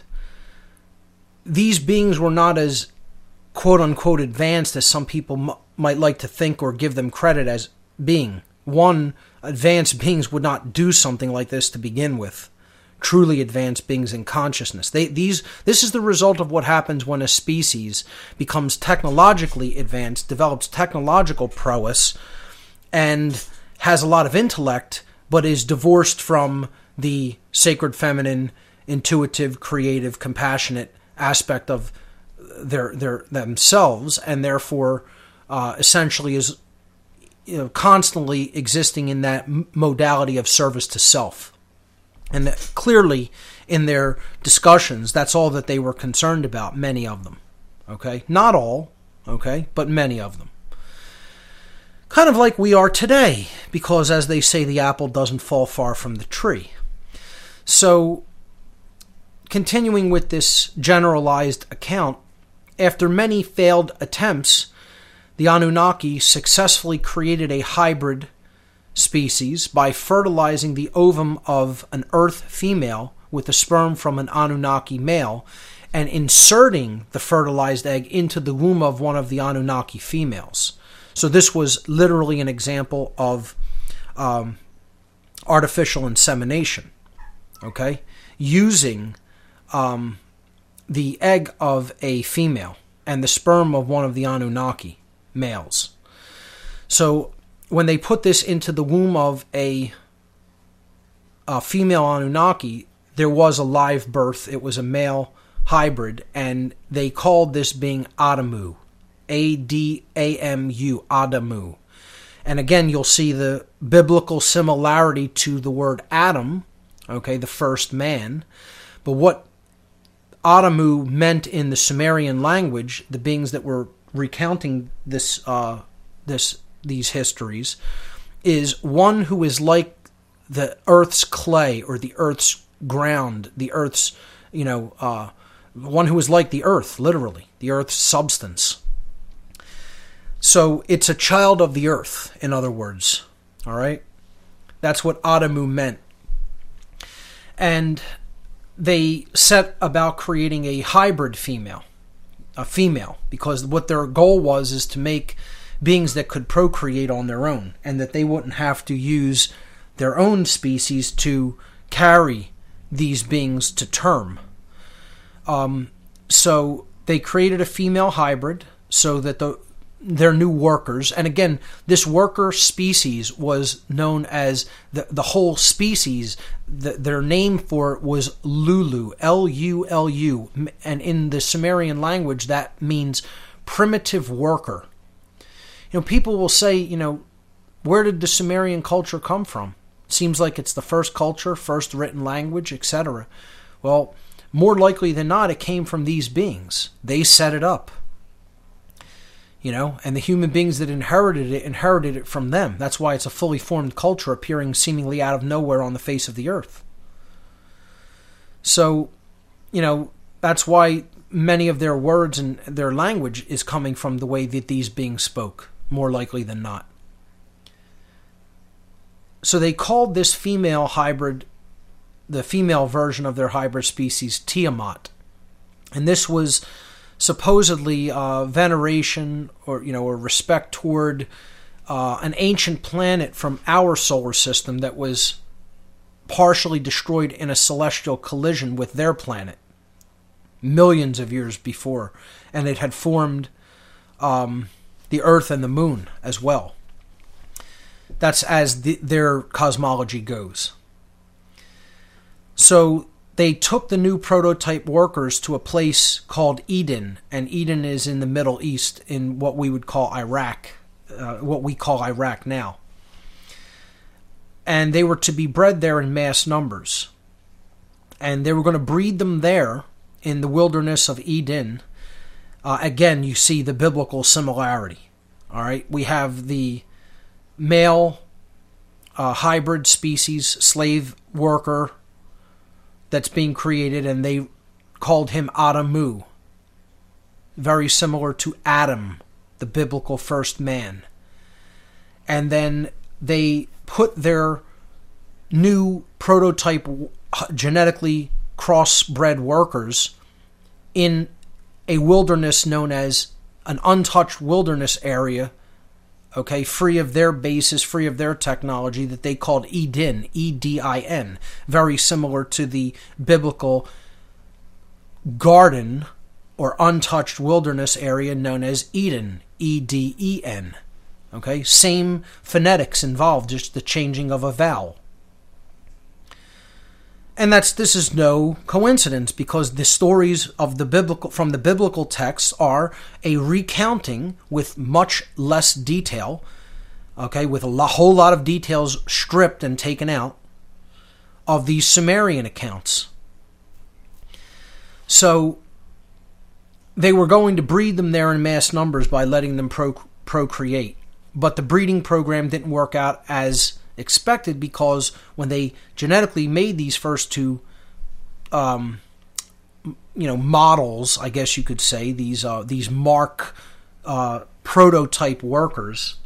these beings were not as quote unquote advanced as some people m- might like to think or give them credit as being. One, advanced beings would not do something like this to begin with. Truly advanced beings in consciousness. They, these, this is the result of what happens when a species becomes technologically advanced, develops technological prowess, and has a lot of intellect, but is divorced from the sacred feminine, intuitive, creative, compassionate aspect of their their themselves, and therefore uh, essentially is you know, constantly existing in that modality of service to self. And that clearly, in their discussions, that's all that they were concerned about. Many of them, okay, not all, okay, but many of them. Kind of like we are today, because as they say, the apple doesn't fall far from the tree. So, continuing with this generalized account, after many failed attempts, the Anunnaki successfully created a hybrid species by fertilizing the ovum of an Earth female with the sperm from an Anunnaki male and inserting the fertilized egg into the womb of one of the Anunnaki females. So, this was literally an example of um, artificial insemination, okay? Using um, the egg of a female and the sperm of one of the Anunnaki males. So when they put this into the womb of a, a female Anunnaki, there was a live birth. It was a male hybrid, and they called this being Adamu, A D A M U, Adamu. And again, you'll see the biblical similarity to the word Adam, okay, the first man. But what Adamu meant in the Sumerian language, the beings that were recounting this uh, this these histories, is one who is like the earth's clay or the earth's ground, the earth's you know uh, one who is like the earth, literally the earth's substance. So it's a child of the earth, in other words. All right, that's what Adamu meant, and they set about creating a hybrid female, a female, because what their goal was is to make beings that could procreate on their own and that they wouldn't have to use their own species to carry these beings to term. Um, so they created a female hybrid so that the their new workers. And again, this worker species was known as the, the whole species. The, their name for it was Lulu, L U L U. And in the Sumerian language, that means primitive worker. You know, people will say, you know, where did the Sumerian culture come from? Seems like it's the first culture, first written language, etc. Well, more likely than not, it came from these beings. They set it up you know, and the human beings that inherited it inherited it from them. That's why it's a fully formed culture appearing seemingly out of nowhere on the face of the earth. So, you know, that's why many of their words and their language is coming from the way that these beings spoke, more likely than not. So they called this female hybrid, the female version of their hybrid species, Tiamat. And this was supposedly uh, veneration or you know or respect toward uh, an ancient planet from our solar system that was partially destroyed in a celestial collision with their planet millions of years before, and it had formed um, the Earth and the Moon as well. That's as the, their cosmology goes. So they took the new prototype workers to a place called Eden, and Eden is in the Middle East, in what we would call Iraq, uh, what we call Iraq now. And they were to be bred there in mass numbers. And they were going to breed them there in the wilderness of Eden. Uh, again, you see the biblical similarity. All right, we have the male uh, hybrid species, slave worker, that's being created, and they called him Adamu. very similar to Adam, the biblical first man. And then they put their new prototype genetically crossbred workers in a wilderness known as an untouched wilderness area, okay, free of their bases, free of their technology that they called Eden, E D I N, very similar to the biblical garden or untouched wilderness area known as Eden, E D E N. Okay, same phonetics involved, just the changing of a vowel. And that's this is no coincidence because the stories of the biblical from the biblical texts are a recounting with much less detail, okay, with a whole lot of details stripped and taken out of these Sumerian accounts. So they were going to breed them there in mass numbers by letting them pro- procreate. But the breeding program didn't work out as expected because when they genetically made these first two, um, you know, models, I guess you could say these uh, these mark uh, prototype workers,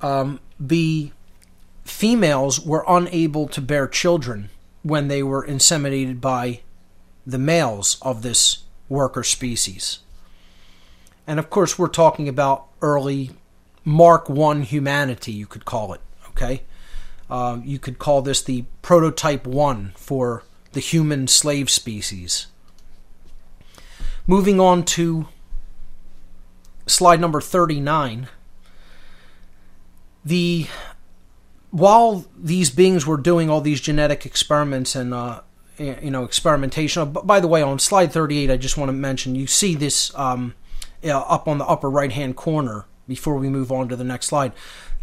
um, the females were unable to bear children when they were inseminated by the males of this worker species. And of course, we're talking about early Mark 1 humanity, you could call it. Okay? Um, you could call this the prototype 1 for the human slave species. Moving on to slide number 39. The while these beings were doing all these genetic experiments and uh, you know experimentation. By the way, on slide 38, I just want to mention you see this um, up on the upper right hand corner before we move on to the next slide.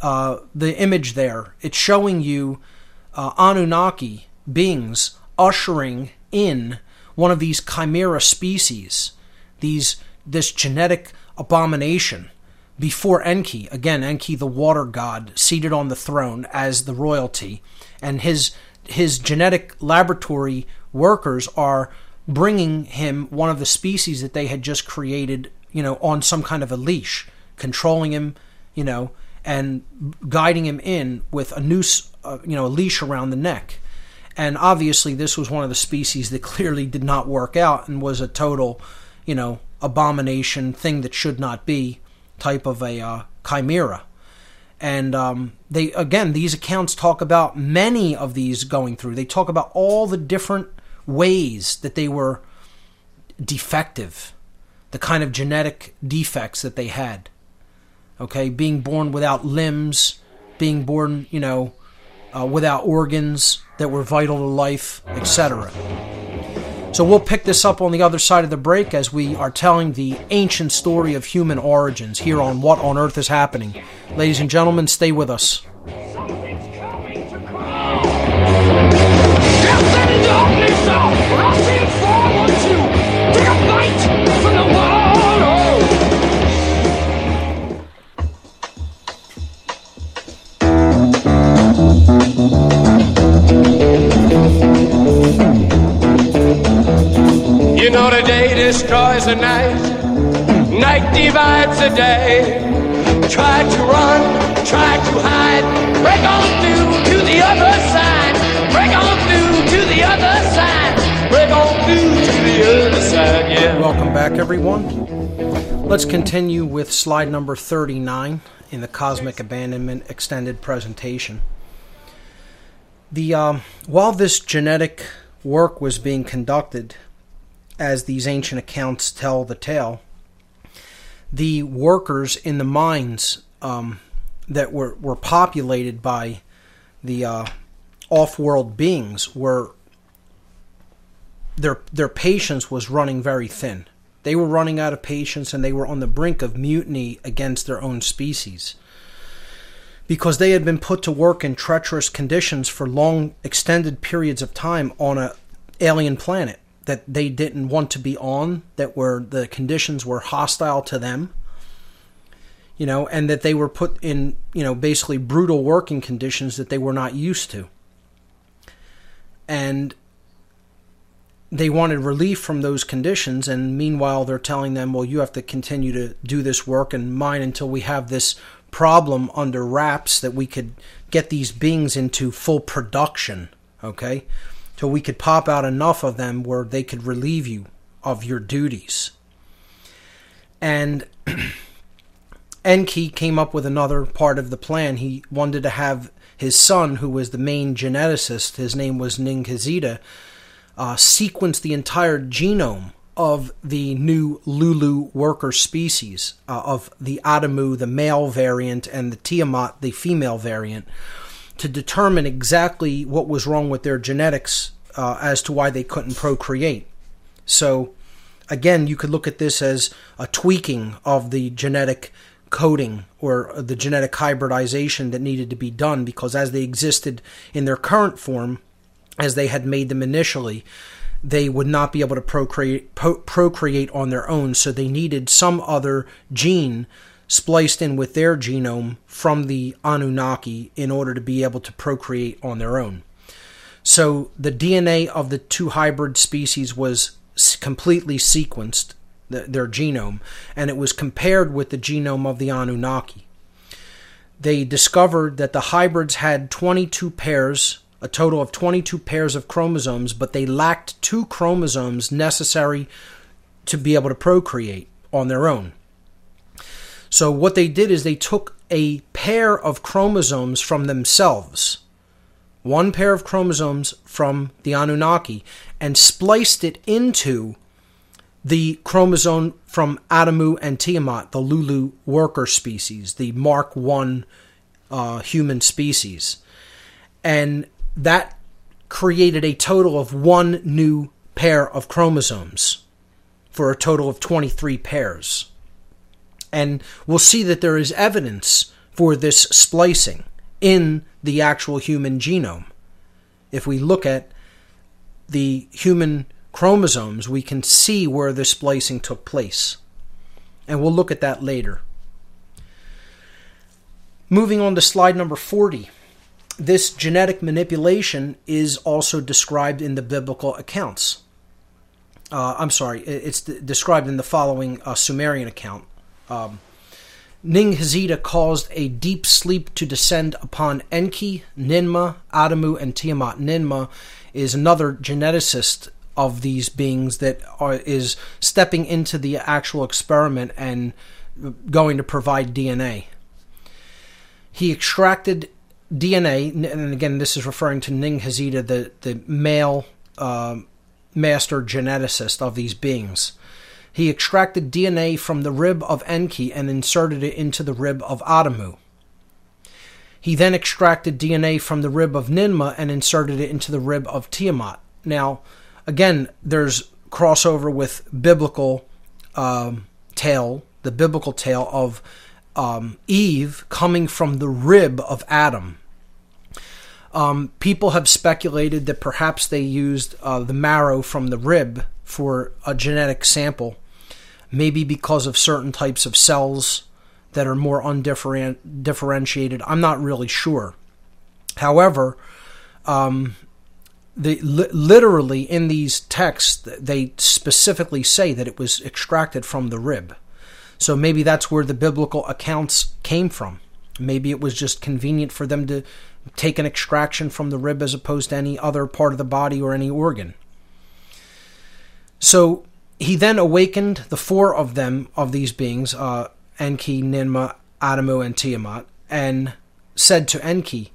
Uh, the image there, it's showing you uh, Anunnaki beings ushering in one of these chimera species, these this genetic abomination before Enki. Again, Enki, the water god, seated on the throne as the royalty, and his his genetic laboratory workers are bringing him one of the species that they had just created, you know, on some kind of a leash, controlling him, you know, and guiding him in with a noose, uh, you know, a leash around the neck. And obviously, this was one of the species that <laughs> clearly did not work out and was a total, you know, abomination, thing that should not be, type of a uh, chimera. And um, they again these accounts talk about many of these going through. They talk about all the different ways that they were defective the kind of genetic defects that they had okay being born without limbs being born you know uh, without organs that were vital to life etc so we'll pick this up on the other side of the break as we are telling the ancient story of human origins here on What on Earth is Happening. Ladies and gentlemen, stay with us. You know the day destroys the night, night divides the day. Try to run, try to hide, break on through to the other side, break on through to the other side, break on through to the other side, yeah. Welcome back, everyone. Let's continue with slide number 39 in the Cosmic Abandonment Extended Presentation. The um, while this genetic work was being conducted, as these ancient accounts tell the tale, the workers in the mines um, that were, were populated by the uh, off-world beings were their their patience was running very thin. They were running out of patience and they were on the brink of mutiny against their own species. Because they had been put to work in treacherous conditions for long extended periods of time on a alien planet that they didn't want to be on, that were the conditions were hostile to them, you know, and that they were put in, you know, basically brutal working conditions that they were not used to. And they wanted relief from those conditions, and meanwhile, they're telling them, well, you have to continue to do this work and mine until we have this problem under wraps that we could get these beings into full production, okay? So we could pop out enough of them where they could relieve you of your duties. And <clears throat> Enki came up with another part of the plan. He wanted to have his son, who was the main geneticist, his name was Ninghazida, uh, sequence the entire genome of the new Lulu worker species, uh, of the Adamu, the male variant, and the Tiamat, the female variant, to determine exactly what was wrong with their genetics uh, as to why they couldn't procreate. So, again, you could look at this as a tweaking of the genetic coding or the genetic hybridization that needed to be done because as they existed in their current form, as they had made them initially, they would not be able to procreate procreate on their own. So they needed some other gene spliced in with their genome from the Anunnaki in order to be able to procreate on their own. So the DNA of the two hybrid species was completely sequenced, the, their genome, and it was compared with the genome of the Anunnaki. They discovered that the hybrids had 22 pairs a total of 22 pairs of chromosomes, but they lacked two chromosomes necessary to be able to procreate on their own. So, what they did is they took a pair of chromosomes from themselves, one pair of chromosomes from the Anunnaki, and spliced it into the chromosome from Adamu and Tiamat, the Lulu worker species, the Mark I uh, human species. And that created a total of one new pair of chromosomes for a total of 23 pairs. And we'll see that there is evidence for this splicing in the actual human genome. If we look at the human chromosomes, we can see where the splicing took place. And we'll look at that later. Moving on to slide number 40 this genetic manipulation is also described in the biblical accounts. Uh, I'm sorry, it's described in the following uh, Sumerian account. Um, Ninghazida caused a deep sleep to descend upon Enki, Ninmah, Adamu, and Tiamat. Ninmah is another geneticist of these beings that are, is stepping into the actual experiment and going to provide DNA. He extracted DNA, and again, this is referring to Ninghazida, the, the male uh, master geneticist of these beings. He extracted DNA from the rib of Enki and inserted it into the rib of Adamu. He then extracted DNA from the rib of Ninmah and inserted it into the rib of Tiamat. Now, again, there's crossover with biblical um, tale, the biblical tale of um, Eve coming from the rib of Adam. Um, people have speculated that perhaps they used uh, the marrow from the rib for a genetic sample, maybe because of certain types of cells that are more undifferentiated. I'm not really sure. However, um, the li- literally in these texts they specifically say that it was extracted from the rib. So maybe that's where the biblical accounts came from. Maybe it was just convenient for them to take an extraction from the rib as opposed to any other part of the body or any organ. So he then awakened the four of them, of these beings, uh, Enki, Ninmah, Adamu, and Tiamat, and said to Enki,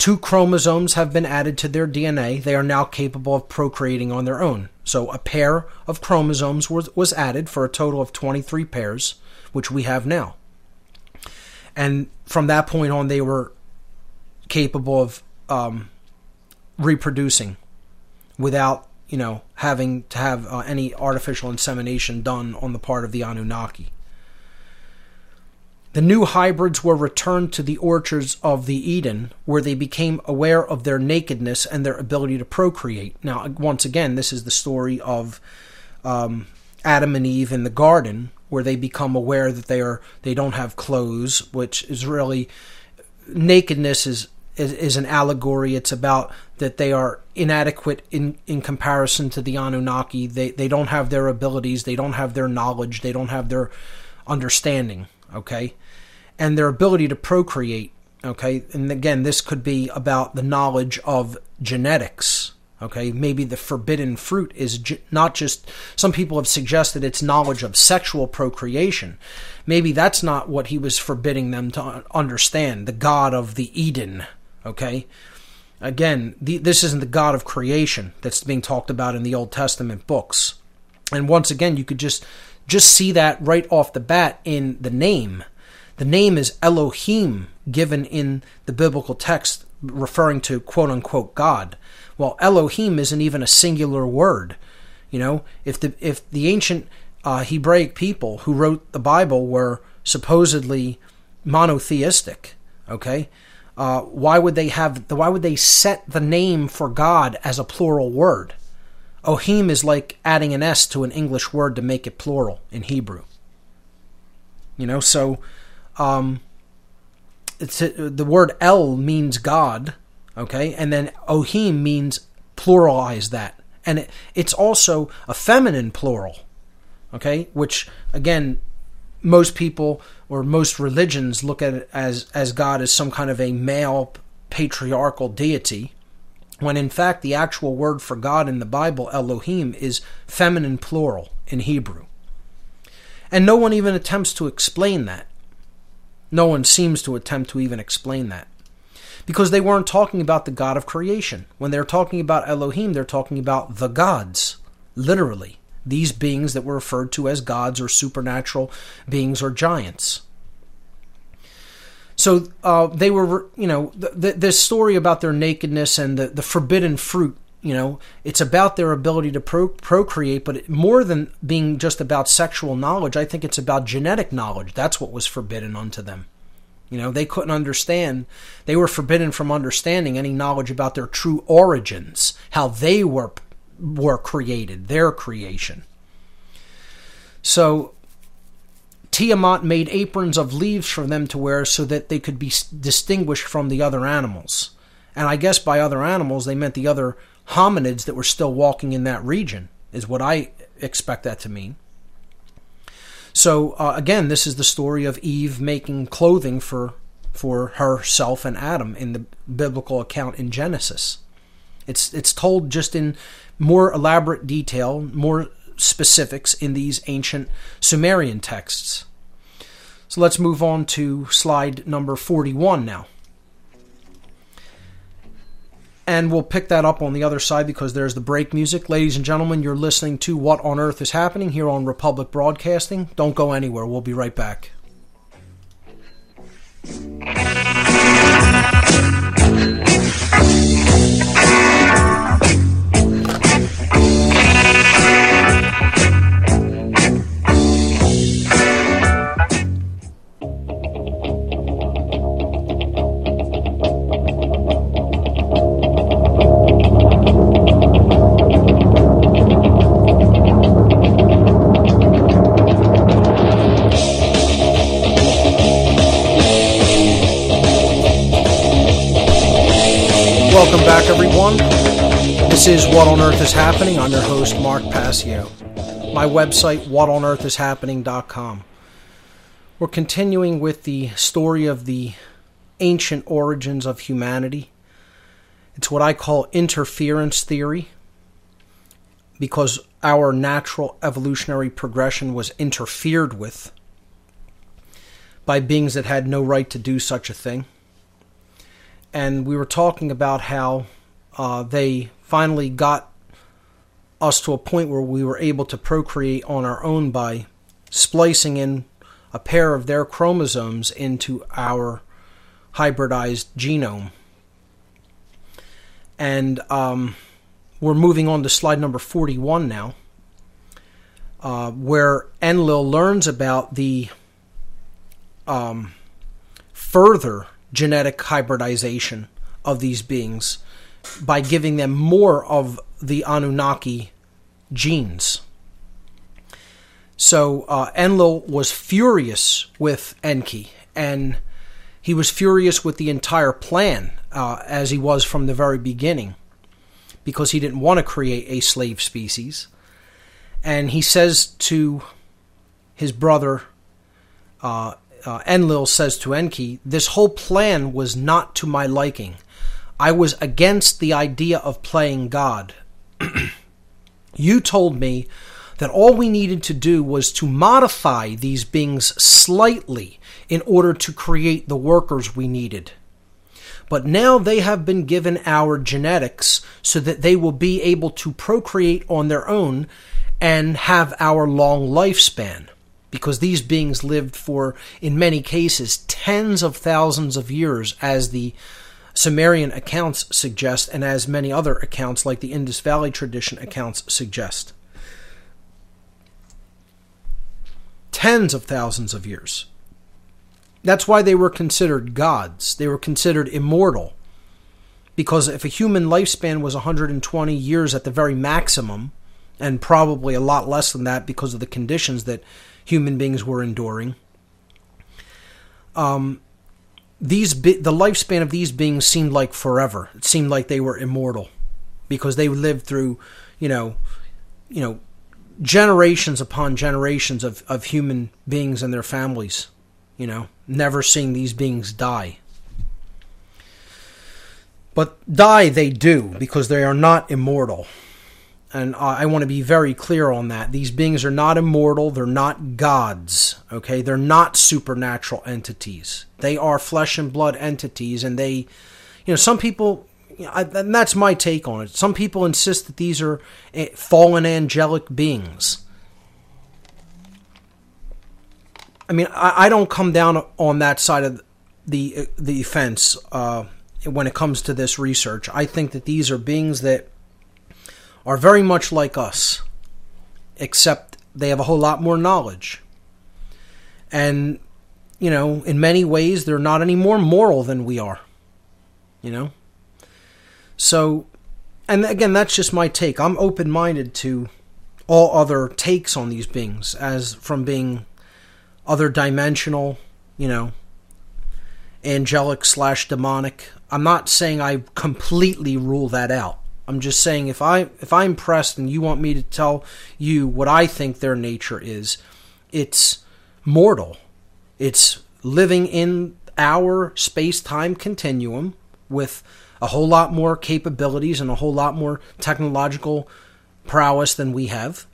Two chromosomes have been added to their DNA. They are now capable of procreating on their own. So a pair of chromosomes was, was added for a total of 23 pairs, which we have now. And from that point on, they were capable of um, reproducing without, you know, having to have uh, any artificial insemination done on the part of the Anunnaki. The new hybrids were returned to the orchards of the Eden, where they became aware of their nakedness and their ability to procreate. Now, once again, this is the story of um, Adam and Eve in the garden, where they become aware that they are they don't have clothes, which is really nakedness is is, is an allegory. It's about that they are inadequate in, in comparison to the Anunnaki. They they don't have their abilities, they don't have their knowledge, they don't have their understanding. Okay, and their ability to procreate. Okay, and again, this could be about the knowledge of genetics. Okay, maybe the forbidden fruit is not just, some people have suggested it's knowledge of sexual procreation. Maybe that's not what he was forbidding them to understand, the God of the Eden. Okay, again, the, this isn't the God of creation that's being talked about in the Old Testament books. And once again, you could just just see that right off the bat in the name. The name is Elohim, given in the biblical text, referring to quote unquote God. Well, Elohim isn't even a singular word. You know, if the if the ancient uh, Hebraic people who wrote the Bible were supposedly monotheistic, okay, uh, why would they have the, why would they set the name for God as a plural word? Ohim is like adding an s to an English word to make it plural in Hebrew. You know, so um, it's the word El means God, okay, and then Ohim means pluralize that, and it, it's also a feminine plural, okay, which again most people or most religions look at it as as God as some kind of a male patriarchal deity when in fact the actual word for God in the Bible, Elohim, is feminine plural in Hebrew. And no one even attempts to explain that. No one seems to attempt to even explain that. Because they weren't talking about the God of creation. When they're talking about Elohim, they're talking about the gods, literally. These beings that were referred to as gods or supernatural beings or giants. So uh, they were, you know, th- th- this story about their nakedness and the, the forbidden fruit. You know, it's about their ability to pro- procreate, but more than being just about sexual knowledge, I think it's about genetic knowledge. That's what was forbidden unto them. You know, they couldn't understand. They were forbidden from understanding any knowledge about their true origins, how they were were created, their creation. So Tiamat made aprons of leaves for them to wear so that they could be distinguished from the other animals. And I guess by other animals, they meant the other hominids that were still walking in that region, is what I expect that to mean. So uh, again, this is the story of Eve making clothing for for herself and Adam in the biblical account in Genesis. It's it's told just in more elaborate detail, more specifics in these ancient Sumerian texts. So let's move on to slide number 41 now. And we'll pick that up on the other side because there's the break music. Ladies and gentlemen, you're listening to What on Earth is Happening here on Republic Broadcasting. Don't go anywhere. We'll be right back. This is What on Earth is Happening. I'm your host, Mark Passio. My website, whatonearthishappening.com. We're continuing with the story of the ancient origins of humanity. It's what I call interference theory because our natural evolutionary progression was interfered with by beings that had no right to do such a thing and we were talking about how uh, they finally got us to a point where we were able to procreate on our own by splicing in a pair of their chromosomes into our hybridized genome. And um, we're moving on to slide number 41 now, uh, where Enlil learns about the um, further genetic hybridization of these beings by giving them more of the Anunnaki genes. So uh, Enlil was furious with Enki, and He was furious with the entire plan, uh, as he was from the very beginning, because he didn't want to create a slave species. And he says to his brother, uh, uh, Enlil says to Enki, This whole plan was not to my liking. I was against the idea of playing God. <clears throat> you told me that all we needed to do was to modify these beings slightly in order to create the workers we needed. But now they have been given our genetics so that they will be able to procreate on their own and have our long lifespan. Because these beings lived for, in many cases, tens of thousands of years, as the Sumerian accounts suggest, and as many other accounts, like the Indus Valley tradition accounts, suggest. tens of thousands of years. That's why they were considered gods. They were considered immortal. Because if a human lifespan was 120 years at the very maximum, and probably a lot less than that because of the conditions that human beings were enduring, um, these be- the lifespan of these beings seemed like forever. It seemed like they were immortal because they lived through, you know, you know, generations upon generations of, of human beings and their families, you know, never seeing these beings die. But die they do because they are not immortal. And I want to be very clear on that. These beings are not immortal. They're not gods. Okay. They're not supernatural entities. They are flesh and blood entities. And they, you know, some people and that's my take on it. Some people insist that these are eh, fallen angelic beings. I mean, I, don't come down on that side of the eh, the fence uh, when it comes to this research. I think that these are beings that are very much like us, except they have a whole lot more knowledge. And, you know, in many ways, they're not any more moral than we are. You know? So, and again, that's just my take. I'm open minded to all other takes on these beings, as from being other dimensional, you know, angelic slash demonic. I'm not saying I completely rule that out. I'm just saying if I if I'm pressed and you want me to tell you what I think their nature is, it's mortal. It's living in our space-time continuum with a whole lot more capabilities and a whole lot more technological prowess than we have,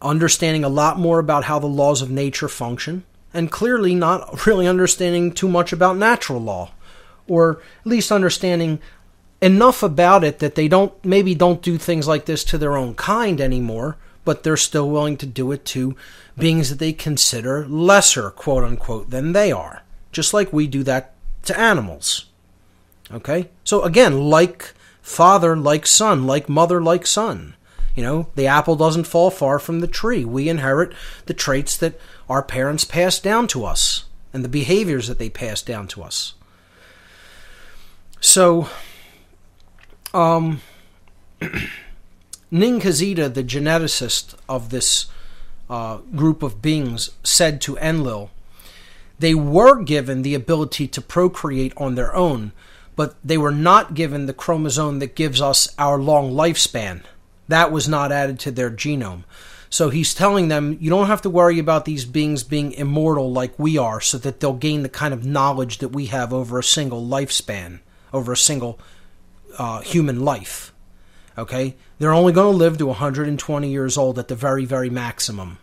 understanding a lot more about how the laws of nature function, and clearly not <laughs> really understanding too much about natural law, or at least understanding enough about it that they don't maybe don't do things like this to their own kind anymore, but they're still willing to do it to beings that they consider lesser, quote unquote, than they are. Just like we do that to animals. Okay? So again, like father, like son, like mother, like son. You know, the apple doesn't fall far from the tree. We inherit the traits that our parents passed down to us and the behaviors that they passed down to us. So, um, <clears throat> Ningishzida, the geneticist of this uh, group of beings, said to Enlil, they were given the ability to procreate on their own, but they were not given the chromosome that gives us our long lifespan. That was not added to their genome. So he's telling them you don't have to worry about these beings being immortal like we are, so that they'll gain the kind of knowledge that we have over a single lifespan, over a single uh, human life. Okay? They're only going to live to 120 years old at the very, very maximum.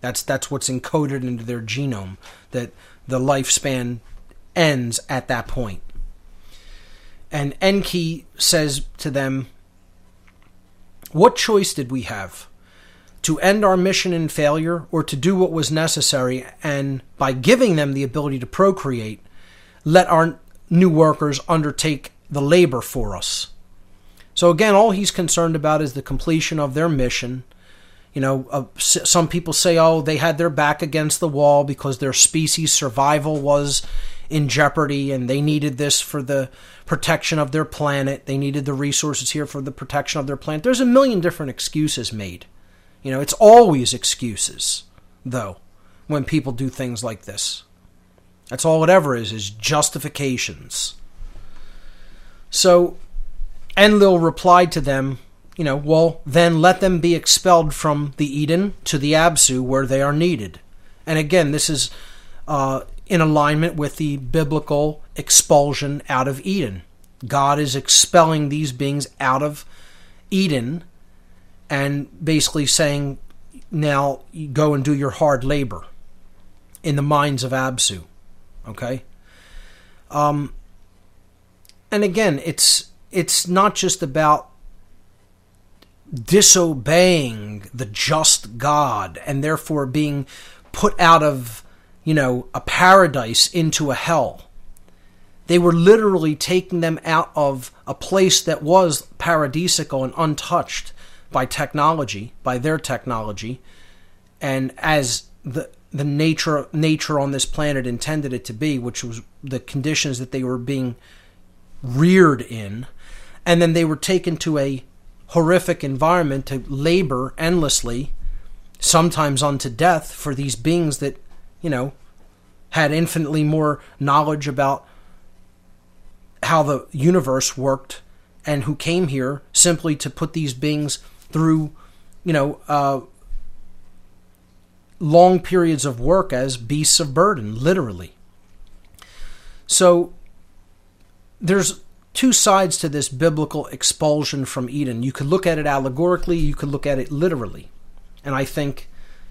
That's that's what's encoded into their genome. That the lifespan ends at that point. And Enki says to them, What choice did we have? To end our mission in failure or to do what was necessary and, by giving them the ability to procreate, let our new workers undertake the labor for us? So, again, all he's concerned about is the completion of their mission. You know, uh, some people say, oh, they had their back against the wall because their species survival was in jeopardy and they needed this for the protection of their planet. They needed the resources here for the protection of their planet. There's a million different excuses made. You know, it's always excuses, though, when people do things like this. That's all it ever is, is justifications. So Enlil replied to them, you know, well, then let them be expelled from the Eden to the Absu where they are needed. And again, this is uh, in alignment with the biblical expulsion out of Eden. God is expelling these beings out of Eden and basically saying, now go and do your hard labor in the mines of Absu. Okay? Um, and again, it's it's not just about disobeying the just God and therefore being put out of, you know, a paradise into a hell. They were literally taking them out of a place that was paradisical and untouched by technology, by their technology, and as the the nature nature on this planet intended it to be, which was the conditions that they were being reared in, and then they were taken to a horrific environment to labor endlessly, sometimes unto death, for these beings that, you know, had infinitely more knowledge about how the universe worked and who came here simply to put these beings through, you know, uh, long periods of work as beasts of burden, literally. So there's two sides to this biblical expulsion from Eden. You could look at it allegorically, you could look at it literally. And I think,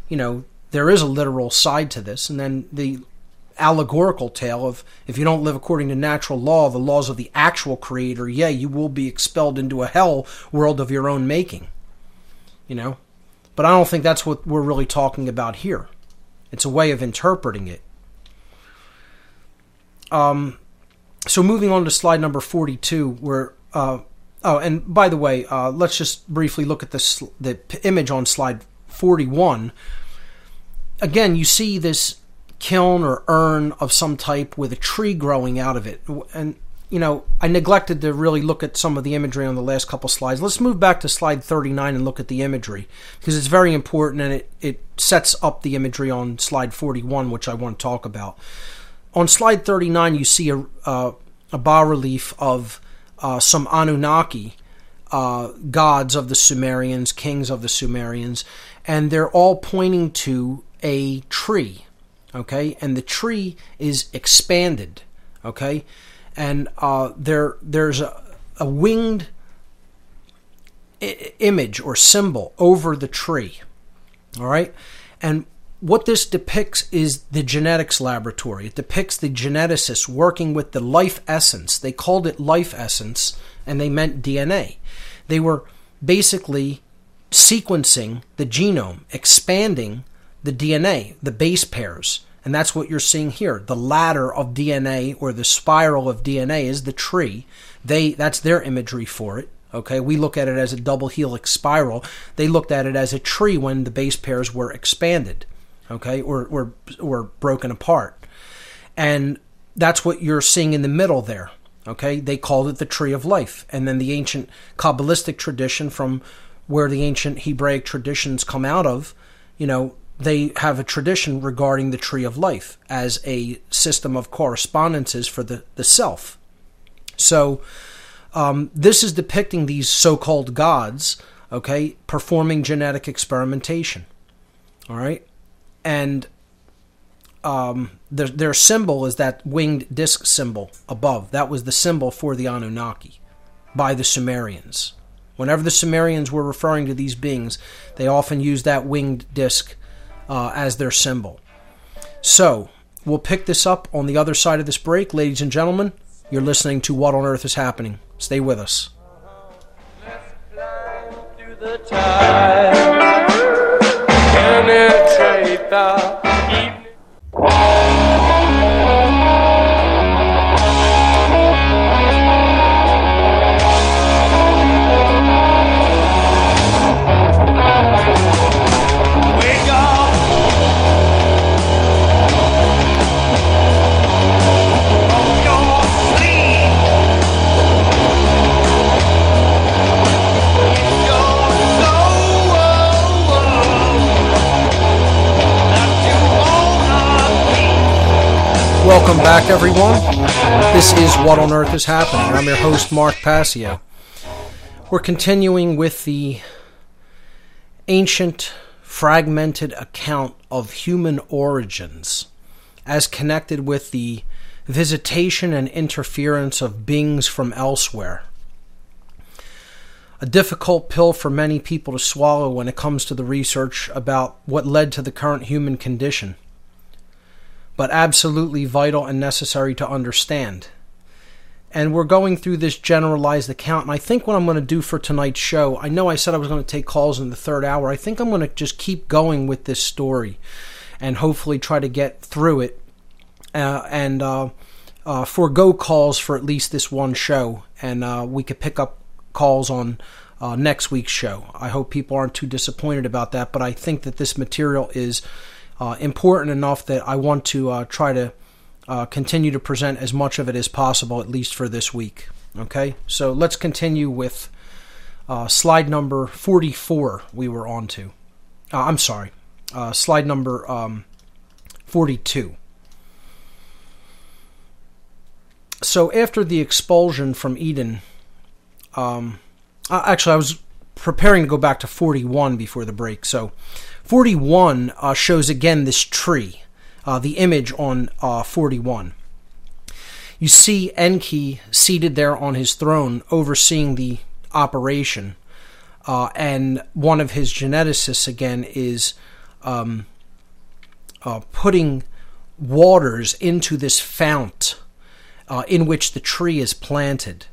you know, there is a literal side to this. And then the allegorical tale of if you don't live according to natural law, the laws of the actual creator, yeah, you will be expelled into a hell world of your own making. You know? But I don't think that's what we're really talking about here. It's a way of interpreting it. Um, so moving on to slide number 42, where uh, oh, and by the way, uh, let's just briefly look at this the image on slide 41. Again, you see this kiln or urn of some type with a tree growing out of it, and you know I neglected to really look at some of the imagery on the last couple slides. Let's move back to slide 39 and look at the imagery because it's very important and it it sets up the imagery on slide 41, which I want to talk about on slide 39, you see a, uh, a bas relief of uh, some Anunnaki uh, gods of the Sumerians, kings of the Sumerians, and they're all pointing to a tree. Okay, and the tree is expanded. Okay, and uh, there there's a, a winged I- image or symbol over the tree. All right, and what this depicts is the genetics laboratory. It depicts the geneticists working with the life essence. They called it life essence and they meant DNA. They were basically sequencing the genome, expanding the DNA, the base pairs. And that's what you're seeing here. The ladder of DNA or the spiral of DNA is the tree. They that's their imagery for it. Okay, we look at it as a double helix spiral. They looked at it as a tree when the base pairs were expanded okay, or, or, or broken apart. And that's what you're seeing in the middle there. Okay, they called it the tree of life. And then the ancient Kabbalistic tradition from where the ancient Hebraic traditions come out of, you know, they have a tradition regarding the tree of life as a system of correspondences for the, the self. So, um, this is depicting these so called gods, okay, performing genetic experimentation. All right and um, their, their symbol is that winged disc symbol above. That was the symbol for the Anunnaki by the Sumerians. Whenever the Sumerians were referring to these beings, they often used that winged disc uh, as their symbol. So, we'll pick this up on the other side of this break. Ladies and gentlemen, you're listening to What on Earth is Happening. Stay with us. The Welcome back, everyone. This is What on Earth is Happening. I'm your host, Mark Passio. We're continuing with the ancient, fragmented account of human origins as connected with the visitation and interference of beings from elsewhere. A difficult pill for many people to swallow when it comes to the research about what led to the current human condition but absolutely vital and necessary to understand. And we're going through this generalized account. And I think what I'm going to do for tonight's show, I know I said I was going to take calls in the third hour. I think I'm going to just keep going with this story and hopefully try to get through it uh, and uh, uh, forego calls for at least this one show. And uh, we could pick up calls on uh, next week's show. I hope people aren't too disappointed about that, but I think that this material is uh, important enough that I want to uh, try to uh, continue to present as much of it as possible, at least for this week. Okay, so let's continue with uh, slide number 44 we were on to. Uh, I'm sorry, uh, slide number um, 42. So after the expulsion from Eden, um, actually, I was preparing to go back to 41 before the break. So 41 uh, shows again this tree, uh, the image on uh, 41. You see Enki seated there on his throne, overseeing the operation, uh, and one of his geneticists again is um, uh, putting waters into this fount uh, in which the tree is planted,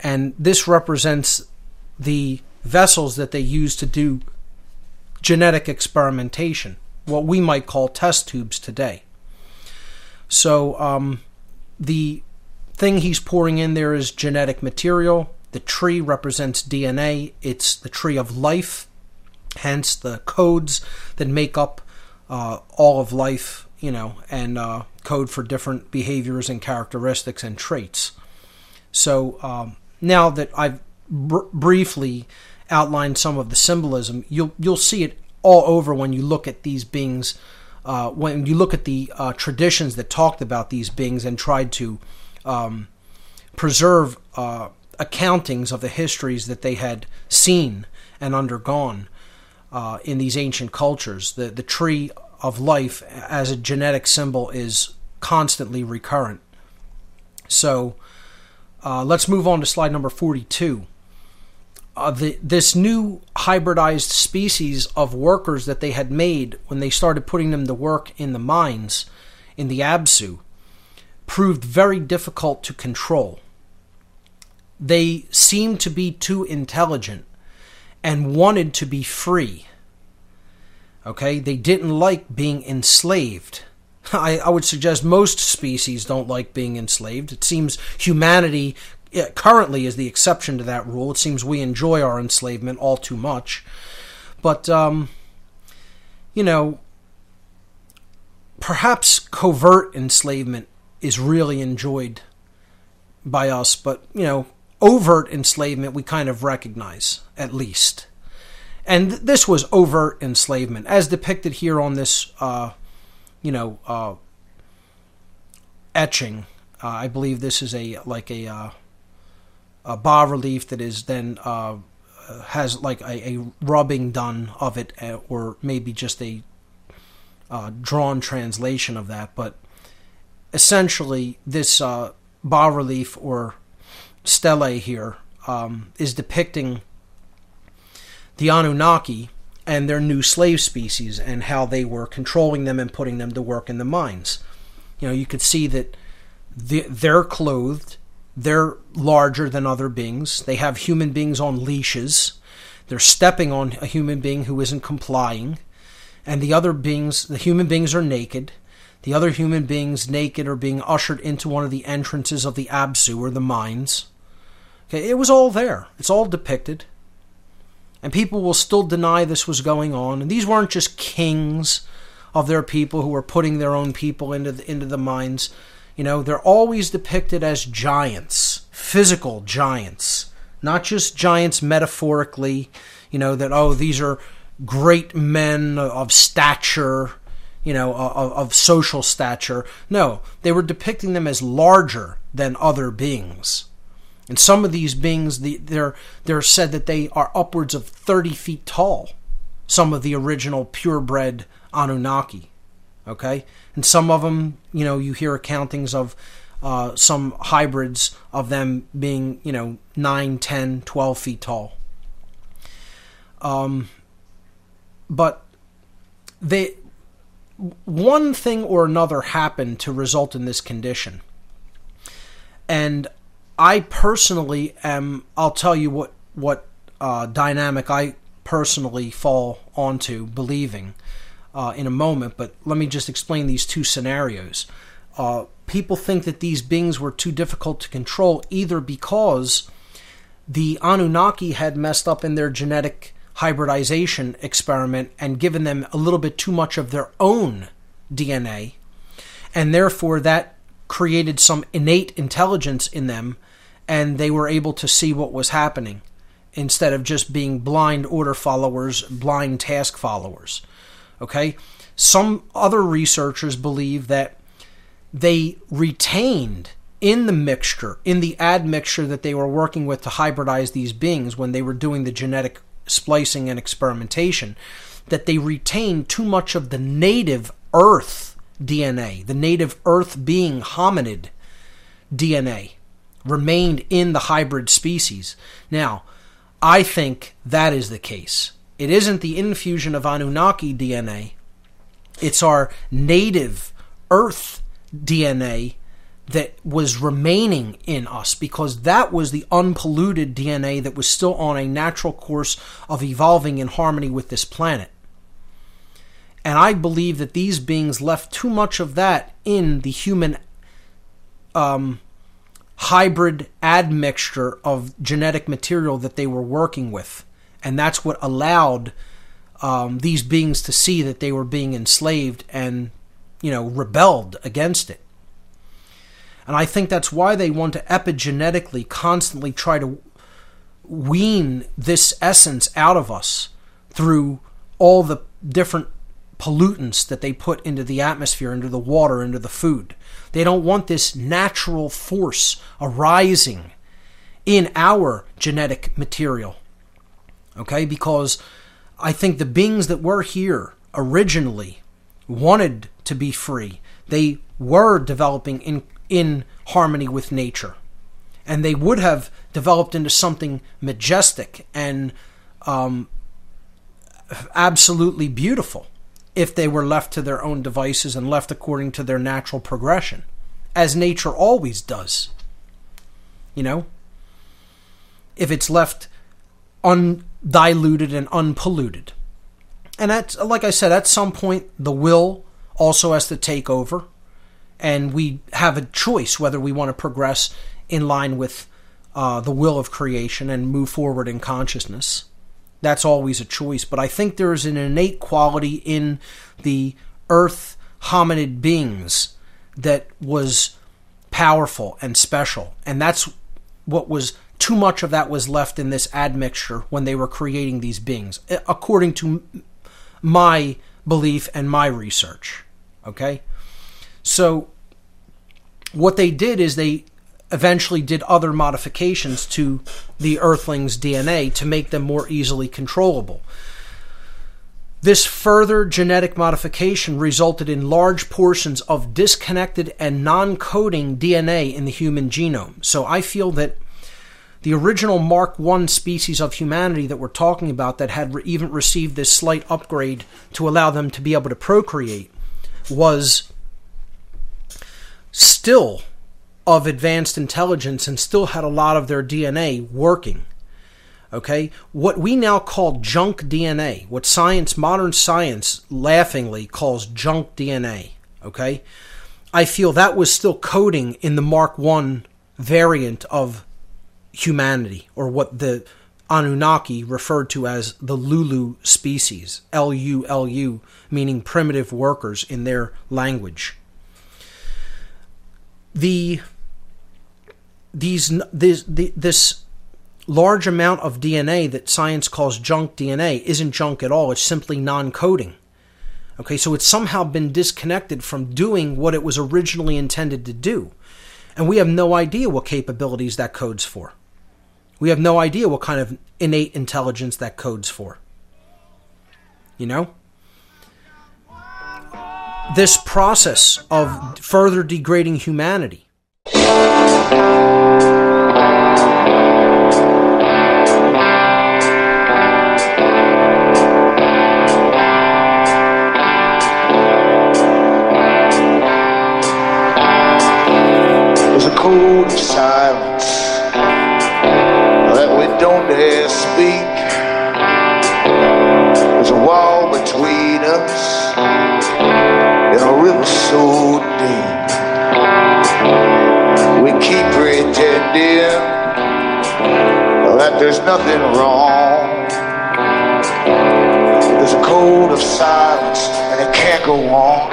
and this represents the vessels that they use to do genetic experimentation, what we might call test tubes today. So um, the thing he's pouring in there is genetic material. The tree represents DNA. It's the tree of life, hence the codes that make up uh, all of life, you know, and uh, code for different behaviors and characteristics and traits. So um, now that I've br- briefly outlined some of the symbolism, you'll you'll see it all over when you look at these beings. Uh, when you look at the uh, traditions that talked about these beings and tried to um, preserve uh, accountings of the histories that they had seen and undergone uh, in these ancient cultures, the the tree of life as a genetic symbol is constantly recurrent. So uh, let's move on to slide number forty-two uh, the, this new hybridized species of workers that they had made when they started putting them to work in the mines in the Absu proved very difficult to control. They seemed to be too intelligent and wanted to be free. Okay, they didn't like being enslaved. <laughs> I, I would suggest most species don't like being enslaved. It seems humanity currently is the exception to that rule. It seems we enjoy our enslavement all too much. But, um, you know, perhaps covert enslavement is really enjoyed by us, but, you know, overt enslavement we kind of recognize, at least. And this was overt enslavement, as depicted here on this, uh, you know, uh, etching. Uh, I believe this is a like a a bas relief that is then uh, has like a, a, rubbing done of it, uh, or maybe just a uh, drawn translation of that. But essentially, this uh, bas relief or stele here um, is depicting the Anunnaki and their new slave species and how they were controlling them and putting them to work in the mines. You know, you could see that they're clothed they're larger than other beings. They have human beings on leashes. They're stepping on a human being who isn't complying. And the other beings, the human beings are naked. The other human beings, naked, are being ushered into one of the entrances of the Absu or the mines. Okay, it was all there. It's all depicted. And people will still deny this was going on. And these weren't just kings of their people who were putting their own people into the, into the mines. You know, they're always depicted as giants, physical giants, not just giants metaphorically, you know, that, oh, these are great men of stature, you know, of, of social stature. No, they were depicting them as larger than other beings. And some of these beings, the, they're, they're said that they are upwards of 30 feet tall. Some of the original purebred Anunnaki. Okay? And some of them, you know, you hear accountings of uh, some hybrids of them being, you know, 9, 10, 12 feet tall. Um, but they, one thing or another happened to result in this condition. And I personally am, I'll tell you what, what uh, dynamic I personally fall onto believing uh, in a moment, but let me just explain these two scenarios. Uh, people think that these beings were too difficult to control either because the Anunnaki had messed up in their genetic hybridization experiment and given them a little bit too much of their own DNA, and therefore that created some innate intelligence in them, and they were able to see what was happening instead of just being blind order followers, blind task followers. Okay? Some other researchers believe that they retained in the mixture, in the admixture that they were working with to hybridize these beings when they were doing the genetic splicing and experimentation, that they retained too much of the native Earth DNA, the native Earth being hominid DNA, remained in the hybrid species. Now, I think that is the case. It isn't the infusion of Anunnaki DNA, it's our native Earth DNA that was remaining in us because that was the unpolluted DNA that was still on a natural course of evolving in harmony with this planet. And I believe that these beings left too much of that in the human um, hybrid admixture of genetic material that they were working with. And that's what allowed um, these beings to see that they were being enslaved and, you know, rebelled against it. And I think that's why they want to epigenetically constantly try to wean this essence out of us through all the different pollutants that they put into the atmosphere, into the water, into the food. They don't want this natural force arising in our genetic material. Okay? Because I think the beings that were here originally wanted to be free. They were developing in in harmony with nature. And they would have developed into something majestic and um, absolutely beautiful if they were left to their own devices and left according to their natural progression, as nature always does. You know? If it's left undiluted and unpolluted. And that's, like I said, at some point, the will also has to take over and we have a choice whether we want to progress in line with uh, the will of creation and move forward in consciousness. That's always a choice, but I think there is an innate quality in the earth hominid beings that was powerful and special, and that's what was too much of that was left in this admixture when they were creating these beings, according to my belief and my research. Okay? So, what they did is they eventually did other modifications to the Earthlings' DNA to make them more easily controllable. This further genetic modification resulted in large portions of disconnected and non coding DNA in the human genome. So I feel that the original Mark I species of humanity that we're talking about, that had re- even received this slight upgrade to allow them to be able to procreate, was still of advanced intelligence and still had a lot of their DNA working. Okay? What we now call junk DNA, what science, modern science, laughingly calls junk DNA. Okay? I feel that was still coding in the Mark I variant of humanity, or what the Anunnaki referred to as the Lulu species, L U L U, meaning primitive workers in their language the these this this large amount of DNA that science calls junk DNA isn't junk at all. It's simply non-coding. Okay, so it's somehow been disconnected from doing what it was originally intended to do. And we have no idea what capabilities that codes for. We have no idea what kind of innate intelligence that codes for. You know? This process of further degrading humanity. There's a nothing wrong. There's a code of silence and it can't go on.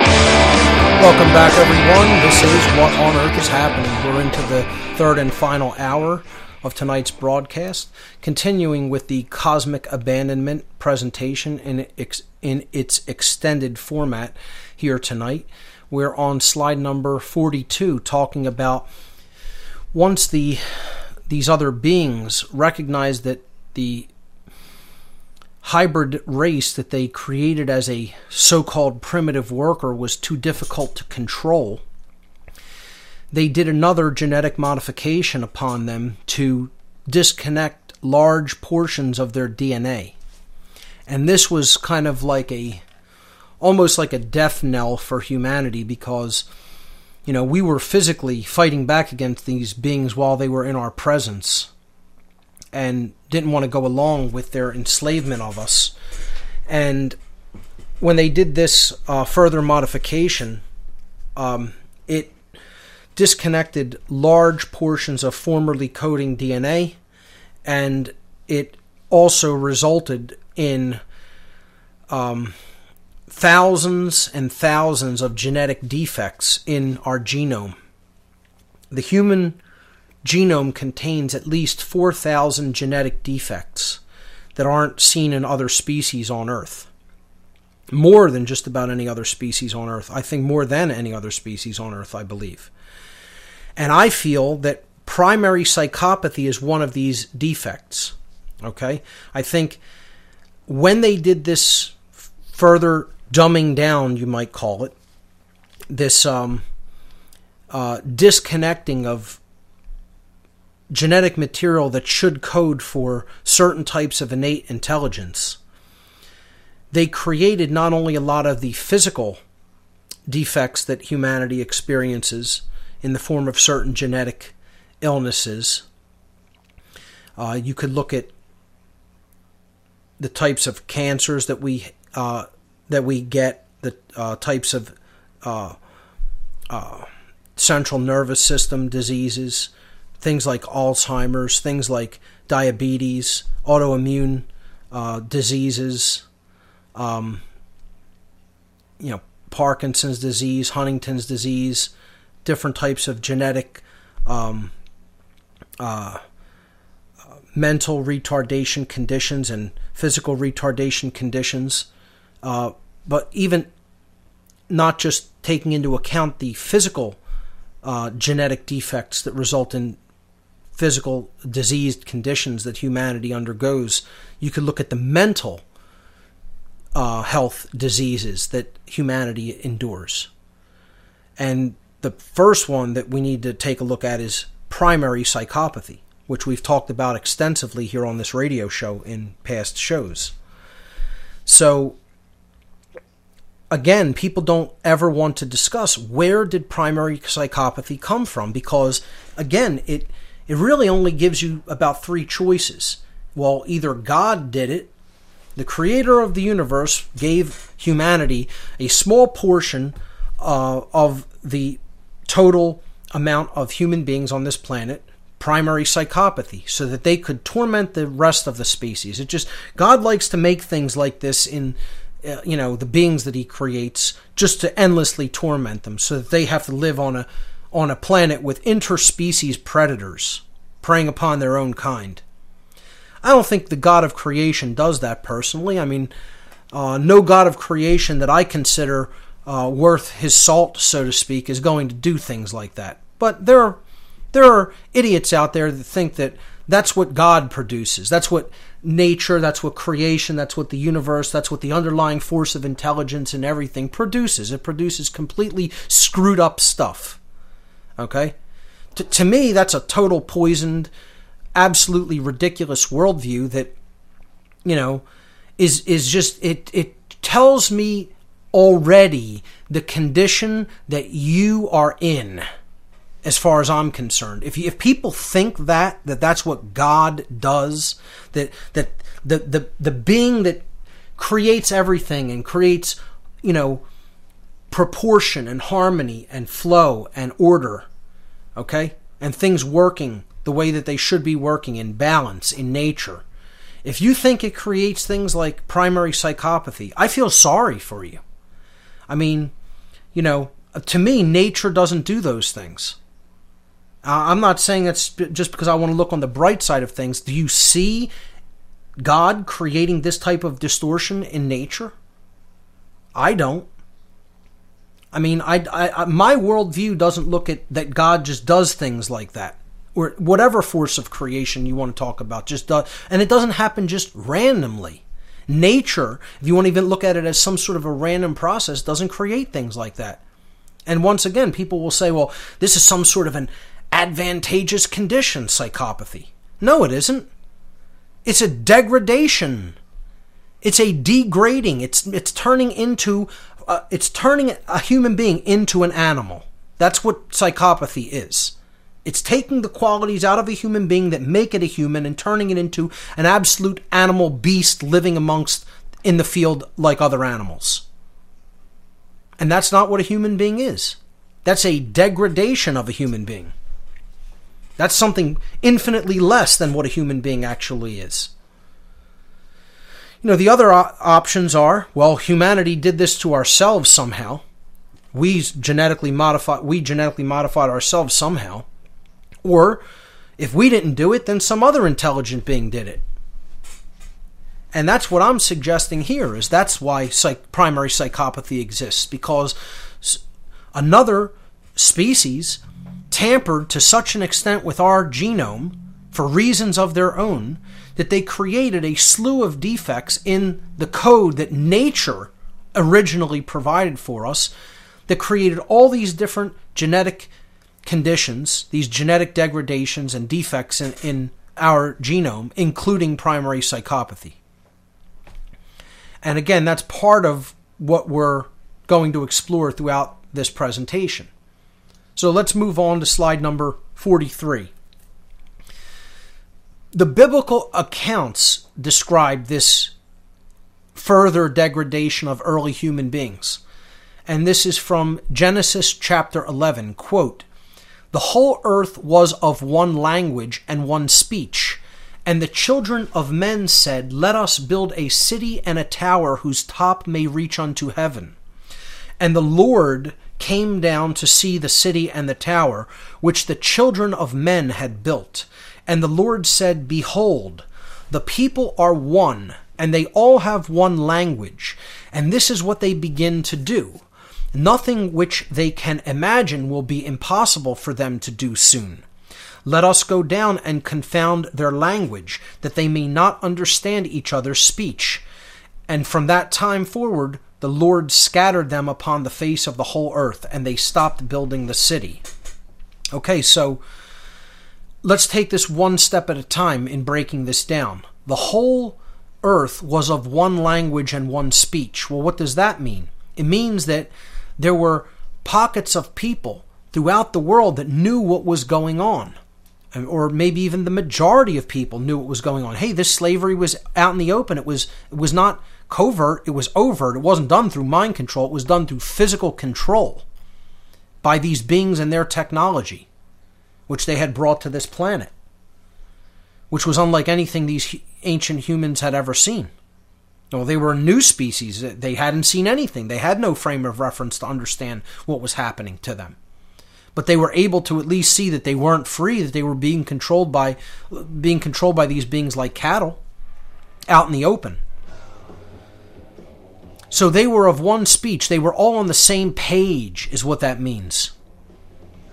Welcome back, everyone. This is What on Earth is Happening. We're into the third and final hour of tonight's broadcast, continuing with the Cosmic Abandonment presentation in its, in its extended format here tonight. We're on slide number 42, talking about once the these other beings recognize that the hybrid race that they created as a so called primitive worker was too difficult to control, they did another genetic modification upon them to disconnect large portions of their DNA. And this was kind of like a almost like a death knell for humanity because you know we were physically fighting back against these beings while they were in our presence and didn't want to go along with their enslavement of us. And when they did this uh, further modification, um, it disconnected large portions of formerly coding DNA, and it also resulted in um, thousands and thousands of genetic defects in our genome. The human genome contains at least 4,000 genetic defects that aren't seen in other species on Earth. More than just about any other species on Earth. I think more than any other species on Earth, I believe. And I feel that primary psychopathy is one of these defects. Okay? I think when they did this further dumbing down, you might call it, this um, uh, disconnecting of genetic material that should code for certain types of innate intelligence. They created not only a lot of the physical defects that humanity experiences in the form of certain genetic illnesses. Uh, you could look at the types of cancers that we uh, that we get, the uh, types of uh, uh, central nervous system diseases, things like Alzheimer's, things like diabetes, autoimmune uh, diseases, um, you know, Parkinson's disease, Huntington's disease, different types of genetic um, uh, mental retardation conditions and physical retardation conditions, uh, but even not just taking into account the physical uh, genetic defects that result in physical diseased conditions that humanity undergoes, you could look at the mental uh, health diseases that humanity endures. And the first one that we need to take a look at is primary psychopathy, which we've talked about extensively here on this radio show in past shows. So, again, people don't ever want to discuss where did primary psychopathy come from because, again, it it really only gives you about three choices. Well, either God did it, the creator of the universe gave humanity a small portion uh, of the total amount of human beings on this planet primary psychopathy so that they could torment the rest of the species it just god likes to make things like this in uh, you know the beings that he creates just to endlessly torment them so that they have to live on a on a planet with interspecies predators preying upon their own kind i don't think the god of creation does that personally i mean uh, no God of creation that I consider uh, worth his salt, so to speak, is going to do things like that. But there are there are idiots out there that think that that's what God produces. That's what nature, that's what creation, that's what the universe, that's what the underlying force of intelligence and everything produces. It produces completely screwed up stuff. Okay? To, to me, that's a total poisoned, absolutely ridiculous worldview that, you know, is is just it it tells me already the condition that you are in as far as I'm concerned. If if people think that that that's what God does, that that the the the being that creates everything and creates, you know, proportion and harmony and flow and order, okay? And things working the way that they should be working in balance in nature. If you think it creates things like primary psychopathy, I feel sorry for you. I mean, you know, to me, nature doesn't do those things. I'm not saying that's just because I want to look on the bright side of things. Do you see God creating this type of distortion in nature? I don't. I mean, I, I, my worldview doesn't look at that God just does things like that, or whatever force of creation you want to talk about, just does, and it doesn't happen just randomly. Nature, if you want to even look at it as some sort of a random process, doesn't create things like that. And once again, people will say, well, this is some sort of an advantageous condition, psychopathy. No, it isn't. It's a degradation. It's a degrading. It's it's turning into uh, it's turning a human being into an animal. That's what psychopathy is. It's taking the qualities out of a human being that make it a human and turning it into an absolute animal beast living amongst in the field like other animals. And that's not what a human being is. That's a degradation of a human being. That's something infinitely less than what a human being actually is. You know, the other op- options are well, humanity did this to ourselves somehow. We genetically modified we genetically modified ourselves somehow. Or if we didn't do it, then some other intelligent being did it. And that's what I'm suggesting here is that's why psych- primary psychopathy exists because another species tampered to such an extent with our genome for reasons of their own that they created a slew of defects in the code that nature originally provided for us that created all these different genetic conditions, these genetic degradations and defects in, in our genome, including primary psychopathy. And again, that's part of what we're going to explore throughout this presentation. So let's move on to slide number 43. The biblical accounts describe this further degradation of early human beings. And this is from Genesis chapter 11. Quote, The whole earth was of one language and one speech. And the children of men said, Let us build a city and a tower whose top may reach unto heaven. And the Lord came down to see the city and the tower, which the children of men had built. And the Lord said, Behold, the people are one, and they all have one language, and this is what they begin to do. Nothing which they can imagine will be impossible for them to do soon. Let us go down and confound their language, that they may not understand each other's speech. And from that time forward, the Lord scattered them upon the face of the whole earth, and they stopped building the city. Okay, so let's take this one step at a time in breaking this down. The whole earth was of one language and one speech. Well, what does that mean? It means that there were pockets of people throughout the world that knew what was going on. Or maybe even the majority of people knew what was going on. Hey, this slavery was out in the open. It was it was not covert, it was overt. It wasn't done through mind control, it was done through physical control by these beings and their technology, which they had brought to this planet, which was unlike anything these ancient humans had ever seen. Well, they were a new species. They hadn't seen anything. They had no frame of reference to understand what was happening to them. But they were able to at least see that they weren't free, that they were being controlled by being controlled by these beings like cattle out in the open. So they were of one speech. They were all on the same page, is what that means.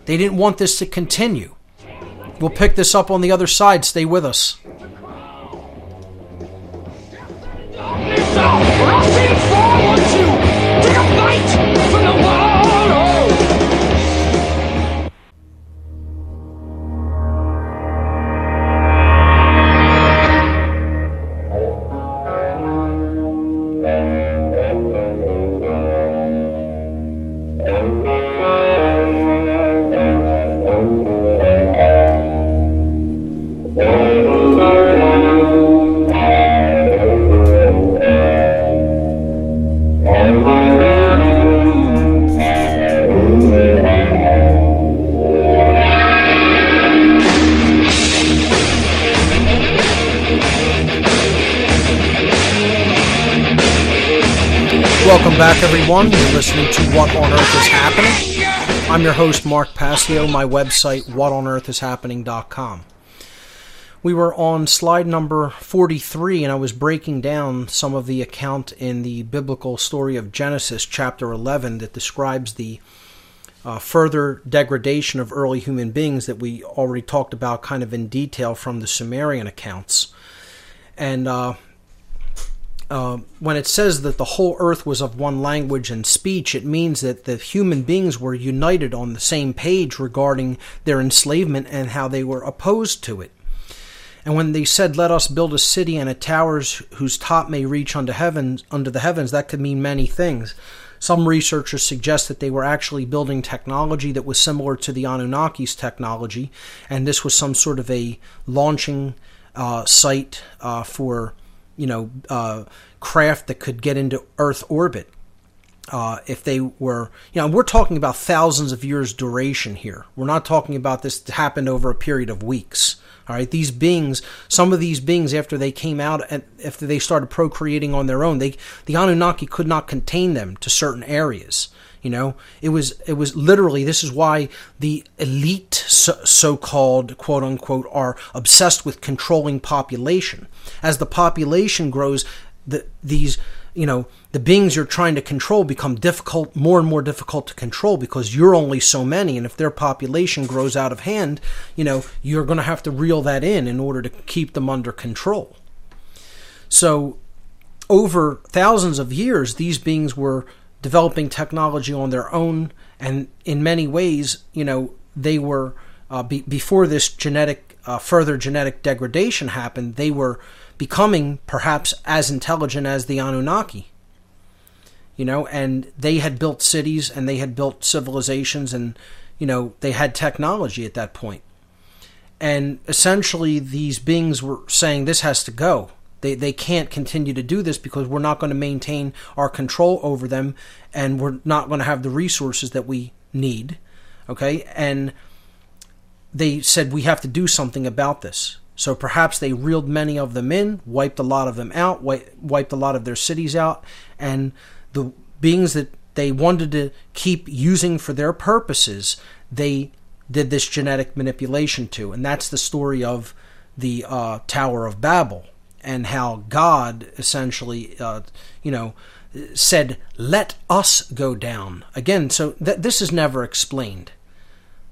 They didn't want this to continue. We'll pick this up on the other side. Stay with us. What on Earth is Happening. I'm your host, Mark Passio. My website, whatonearthishappening.com. We were on slide number 43, and I was breaking down some of the account in the biblical story of Genesis, chapter 11, that describes the uh, further degradation of early human beings that we already talked about kind of in detail from the Sumerian accounts. And uh, uh, when it says that the whole earth was of one language and speech, it means that the human beings were united on the same page regarding their enslavement and how they were opposed to it. And when they said, "Let us build a city and a towers whose top may reach unto heaven, under the heavens," that could mean many things. Some researchers suggest that they were actually building technology that was similar to the Anunnaki's technology, and this was some sort of a launching uh, site uh, for you know, uh, craft that could get into Earth orbit. Uh, if they were, you know, we're talking about thousands of years duration here. We're not talking about this happened over a period of weeks. All right, these beings, some of these beings, after they came out and after they started procreating on their own, they the Anunnaki could not contain them to certain areas. You know, it was it was literally this is why the elite so called quote unquote are obsessed with controlling population. As the population grows, the, these you know the beings you're trying to control become difficult more and more difficult to control because you're only so many. And if their population grows out of hand you know you're going to have to reel that in in order to keep them under control. So over thousands of years these beings were developing technology on their own, and in many ways, you know, they were uh, be, before this genetic uh, further genetic degradation happened. They were becoming perhaps as intelligent as the Anunnaki. You know, and they had built cities and they had built civilizations, and you know, they had technology at that point. And essentially, these beings were saying this has to go they, they can't continue to do this because we're not going to maintain our control over them and we're not going to have the resources that we need. Okay? And they said we have to do something about this. So perhaps they reeled many of them in, wiped a lot of them out, wiped a lot of their cities out, and the beings that they wanted to keep using for their purposes, they did this genetic manipulation to. And that's the story of the uh, Tower of Babel and how God essentially, uh, you know, said, "Let us go down." Again, so th- this is never explained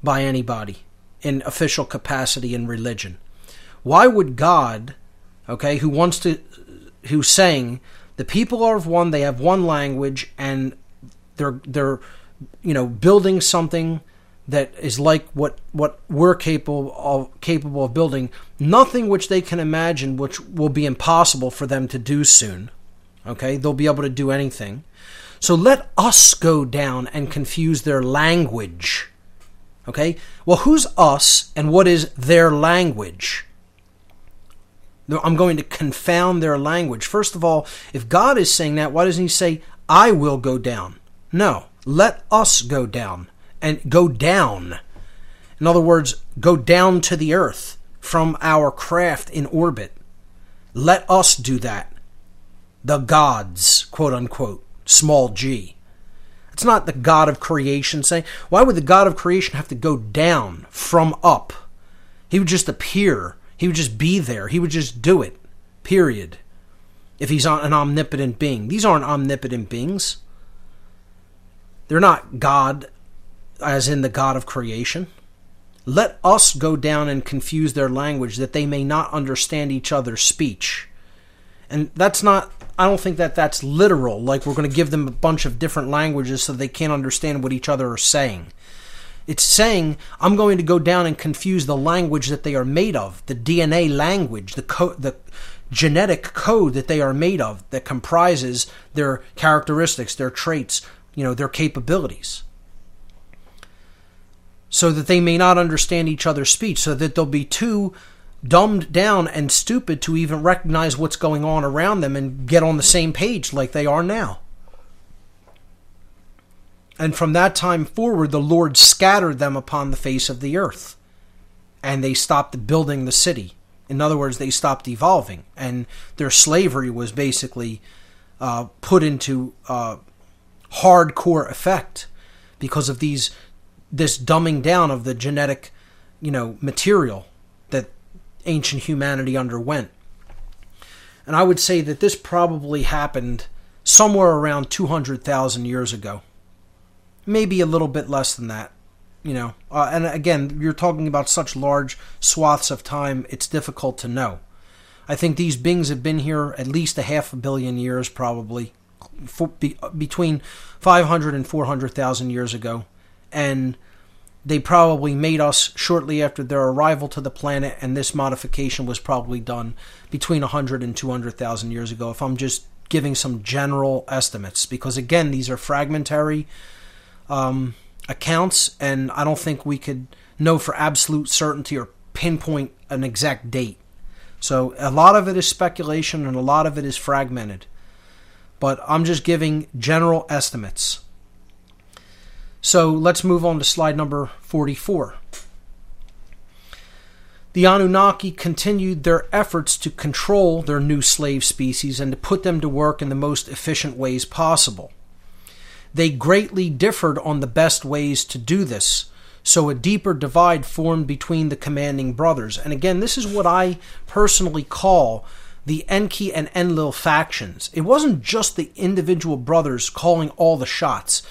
by anybody in official capacity in religion. Why would God, okay, who wants to, who's saying the people are of one, they have one language, and they're they're, you know, building something that is like what what we're capable of capable of building. Nothing which they can imagine which will be impossible for them to do soon. Okay? They'll be able to do anything. So let us go down and confuse their language. Okay? Well who's us and what is their language? I'm going to confound their language. First of all, if God is saying that, why doesn't He say, I will go down? No, let us go down and go down. In other words, go down to the earth from our craft in orbit. Let us do that. The gods, quote unquote, small g. It's not the God of creation saying, why would the God of creation have to go down from up? He would just appear. He would just be there. He would just do it. Period. if he's an omnipotent being. These aren't omnipotent beings. They're not God, as in the God of creation. Let us go down and confuse their language that they may not understand each other's speech. And that's not, I don't think that that's literal, like we're going to give them a bunch of different languages so they can't understand what each other are saying. It's saying, I'm going to go down and confuse the language that they are made of, the DNA language, the, the genetic code that they are made of that comprises their characteristics, their traits, you know, their capabilities. So that they may not understand each other's speech, so that they'll be too dumbed down and stupid to even recognize what's going on around them and get on the same page like they are now. And from that time forward, the Lord scattered them upon the face of the earth. And they stopped building the city. In other words, they stopped evolving. And their slavery was basically uh, put into uh, hardcore effect because of these this dumbing down of the genetic you know material that ancient humanity underwent and i would say that this probably happened somewhere around 200,000 years ago maybe a little bit less than that. You know, uh, and again, you're talking about such large swaths of time; it's difficult to know. I think these beings have been here at least a half a billion years, probably for, be, between 500 and 400,000 years ago, and they probably made us shortly after their arrival to the planet, and this modification was probably done between 100 and 200,000 years ago. If I'm just giving some general estimates, because again, these are fragmentary um, accounts, and I don't think we could know for absolute certainty or pinpoint an exact date. So a lot of it is speculation and a lot of it is fragmented. But I'm just giving general estimates. So let's move on to slide number 44. The Anunnaki continued their efforts to control their new slave species and to put them to work in the most efficient ways possible. They greatly differed on the best ways to do this, so a deeper divide formed between the commanding brothers. And again, this is what I personally call the Enki and Enlil factions. It wasn't just the individual brothers calling all the shots.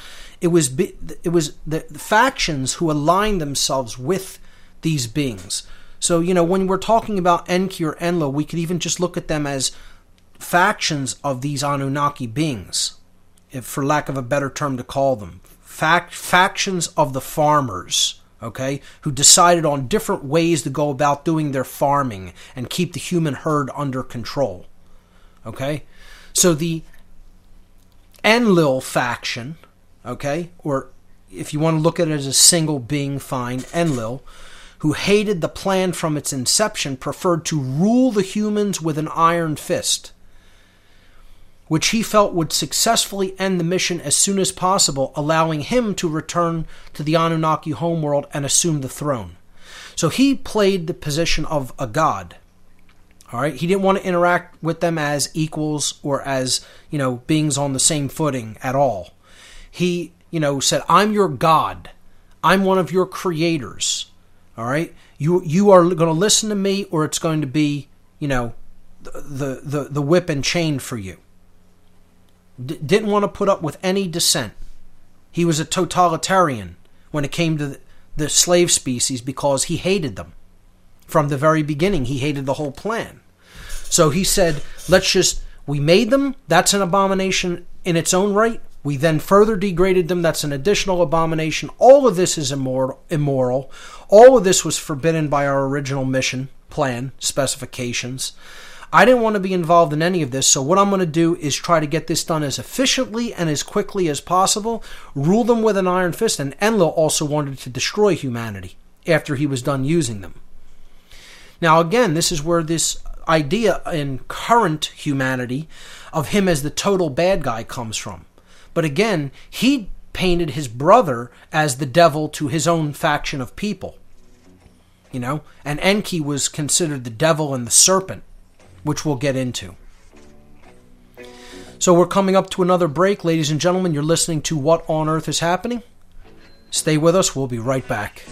It was it was the factions who aligned themselves with these beings. So you know when we're talking about Enki or Enlil, we could even just look at them as factions of these Anunnaki beings if for lack of a better term to call them, fact, factions of the farmers, okay, who decided on different ways to go about doing their farming and keep the human herd under control. Okay? So the Enlil faction, okay, or if you want to look at it as a single being, fine, Enlil, who hated the plan from its inception, preferred to rule the humans with an iron fist which he felt would successfully end the mission as soon as possible, allowing him to return to the Anunnaki homeworld and assume the throne. So he played the position of a god. All right, he didn't want to interact with them as equals or as, you know, beings on the same footing at all. He, you know, said, "I'm your god. I'm one of your creators." All right? You you are going to listen to me or it's going to be, you know, the the the whip and chain for you D- didn't want to put up with any dissent. He was a totalitarian when it came to the, the slave species because he hated them. From the very beginning, he hated the whole plan. So he said, let's just, we made them, that's an abomination in its own right. We then further degraded them, that's an additional abomination. All of this is immoral. All of this was forbidden by our original mission, plan, specifications. I didn't want to be involved in any of this, so what I'm going to do is try to get this done as efficiently and as quickly as possible, rule them with an iron fist, and Enlil also wanted to destroy humanity after he was done using them. Now, again, this is where this idea in current humanity of him as the total bad guy comes from. But again, he painted his brother as the devil to his own faction of people. You know, and Enki was considered the devil and the serpent which we'll get into. So we're coming up to another break, ladies and gentlemen. You're listening to What on Earth is Happening. Stay with us, we'll be right back.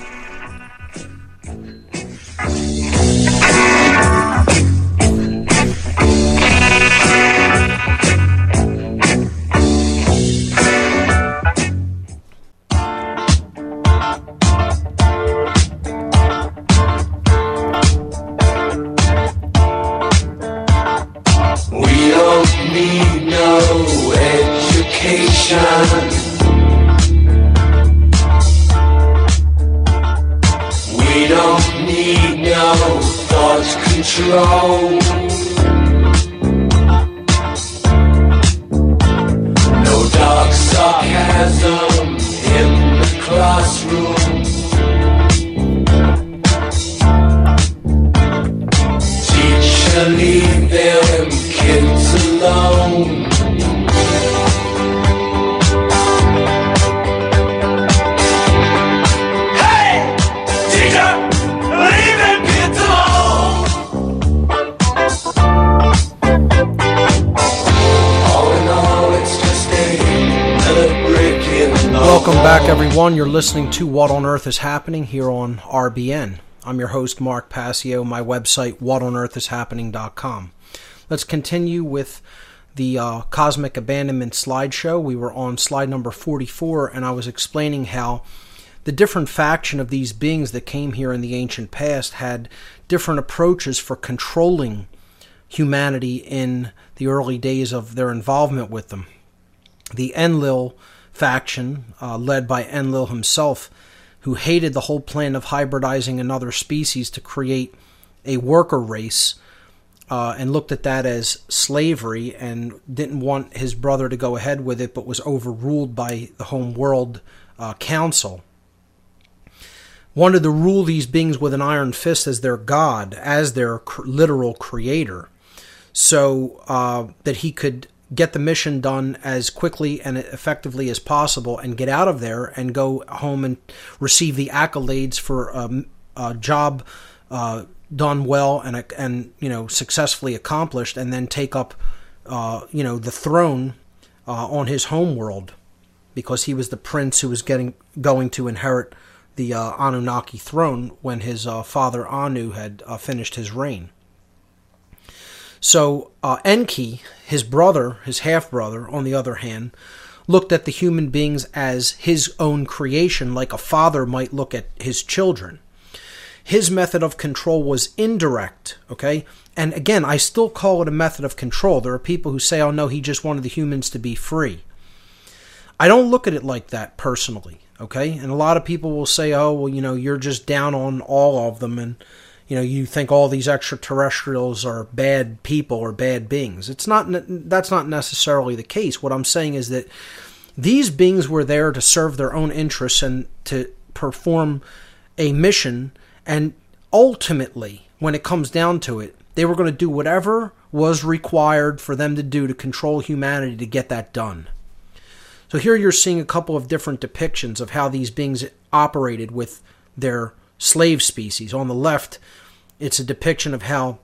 Listening to What on Earth is Happening here on RBN. I'm your host, Mark Passio. My website, whatonearthishappening.com. Let's continue with the uh, Cosmic Abandonment slideshow. We were on slide number 44, and I was explaining how the different faction of these beings that came here in the ancient past had different approaches for controlling humanity in the early days of their involvement with them the Enlil faction, uh, led by Enlil himself, who hated the whole plan of hybridizing another species to create a worker race, uh, and looked at that as slavery and didn't want his brother to go ahead with it, but was overruled by the Home World uh, Council. Wanted to rule these beings with an iron fist as their god, as their cr- literal creator, so uh, that he could get the mission done as quickly and effectively as possible and get out of there and go home and receive the accolades for um, a job uh, done well and and you know successfully accomplished and then take up uh, you know the throne uh, on his home world because he was the prince who was getting going to inherit the uh, Anunnaki throne when his uh, father Anu had uh, finished his reign. So uh, Enki, his brother, his half brother, on the other hand, looked at the human beings as his own creation, like a father might look at his children. His method of control was indirect, okay? And again, I still call it a method of control. There are people who say, oh no, he just wanted the humans to be free. I don't look at it like that personally, okay? And a lot of people will say, oh, well, you know, you're just down on all of them and you know you think all these extraterrestrials are bad people or bad beings. It's not that's not necessarily the case. What i'm saying is that these beings were there to serve their own interests and to perform a mission and ultimately when it comes down to it they were going to do whatever was required for them to do to control humanity to get that done. So here you're seeing a couple of different depictions of how these beings operated with their slave species. On the left, it's a depiction of how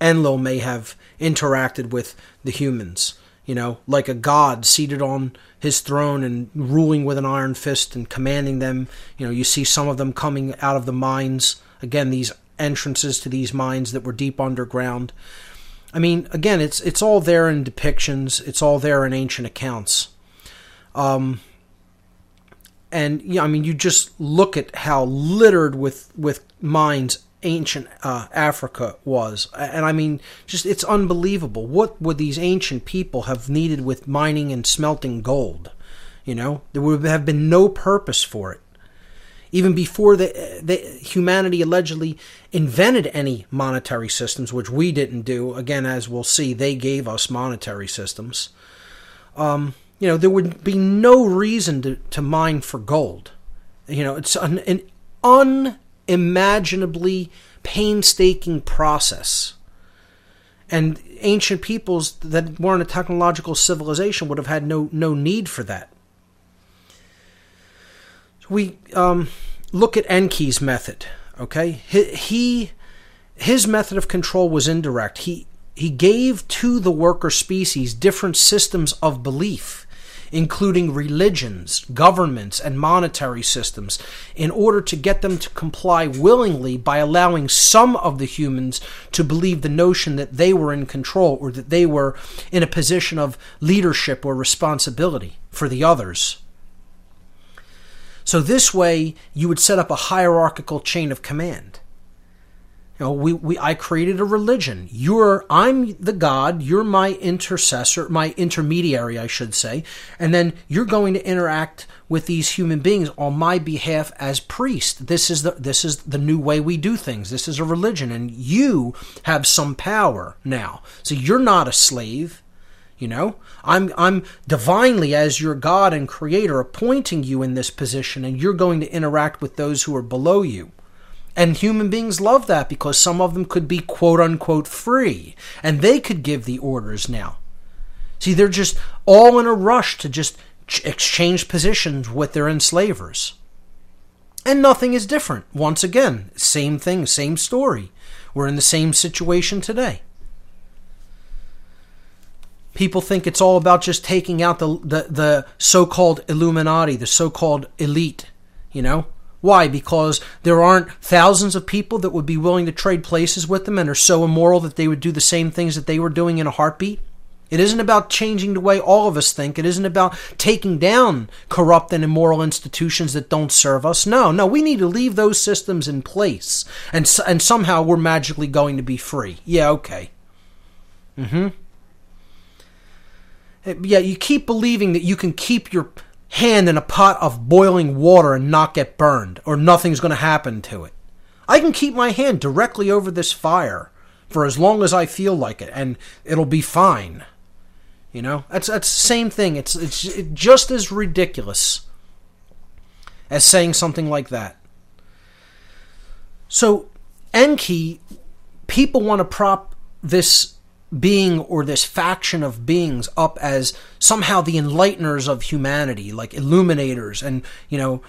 Enlil may have interacted with the humans. You know, like a god seated on his throne and ruling with an iron fist and commanding them. You know, you see some of them coming out of the mines. Again, these entrances to these mines that were deep underground. I mean, again, it's it's all there in depictions. It's all there in ancient accounts. Um, and I mean, you just look at how littered with with mines ancient uh, Africa was, and I mean, just it's unbelievable. What would these ancient people have needed with mining and smelting gold? You know, there would have been no purpose for it. Even before the, the humanity allegedly invented any monetary systems, which we didn't do. Again, as we'll see, they gave us monetary systems. Um, you know, there would be no reason to, to mine for gold. You know, it's an, an unimaginably painstaking process. And ancient peoples that weren't a technological civilization would have had no, no need for that. We um, look at Enki's method, okay? He his method of control was indirect. He he gave to the worker species different systems of belief including religions, governments, and monetary systems, in order to get them to comply willingly by allowing some of the humans to believe the notion that they were in control or that they were in a position of leadership or responsibility for the others. So, this way, you would set up a hierarchical chain of command. You know, we, we I created a religion. You're I'm the God, you're my intercessor, my intermediary, I should say, and then you're going to interact with these human beings on my behalf as priest. This is the this is the new way we do things. This is a religion and you have some power now. So you're not a slave. You know, I'm I'm divinely as your God and creator appointing you in this position and you're going to interact with those who are below you. And human beings love that because some of them could be quote unquote free and they could give the orders now. See, they're just all in a rush to just exchange positions with their enslavers. And nothing is different. Once again, same thing, same story. We're in the same situation today. People think it's all about just taking out the, the, the so called Illuminati, the so called elite, you know? Why? Because there aren't thousands of people that would be willing to trade places with them and are so immoral that they would do the same things that they were doing in a heartbeat. It isn't about changing the way all of us think. It isn't about taking down corrupt and immoral institutions that don't serve us. No, no, we need to leave those systems in place. And, and somehow we're magically going to be free. Yeah, okay. Mm hmm. Yeah, you keep believing that you can keep your hand in a pot of boiling water and not get burned, or nothing's going to happen to it. I can keep my hand directly over this fire for as long as I feel like it, and it'll be fine. You know, that's that's the same thing. It's it's just as ridiculous as saying something like that. So, Enki, people want to prop this being or this faction of beings up as somehow the enlighteners of humanity, like illuminators, and you know,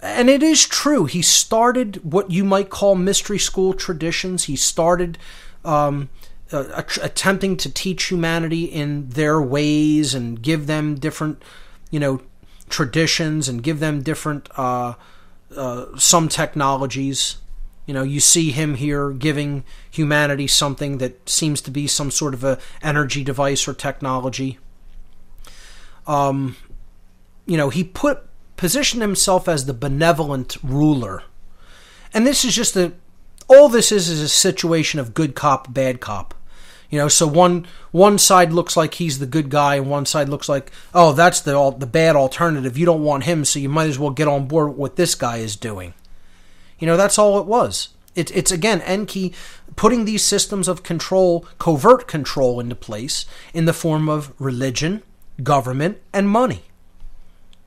and it is true. He started what you might call mystery school traditions. He started um, uh, attempting to teach humanity in their ways and give them different, you know, traditions and give them different uh, uh, some technologies. You know, you see him here giving humanity something that seems to be some sort of a energy device or technology. Um, you know, he put positioned himself as the benevolent ruler, and this is just a all this is is a situation of good cop, bad cop. You know, so one one side looks like he's the good guy, and one side looks like, oh, that's the the bad alternative. You don't want him, so you might as well get on board with what this guy is doing. You know, that's all it was. It, it's again Enki putting these systems of control, covert control, into place in the form of religion, government, and money.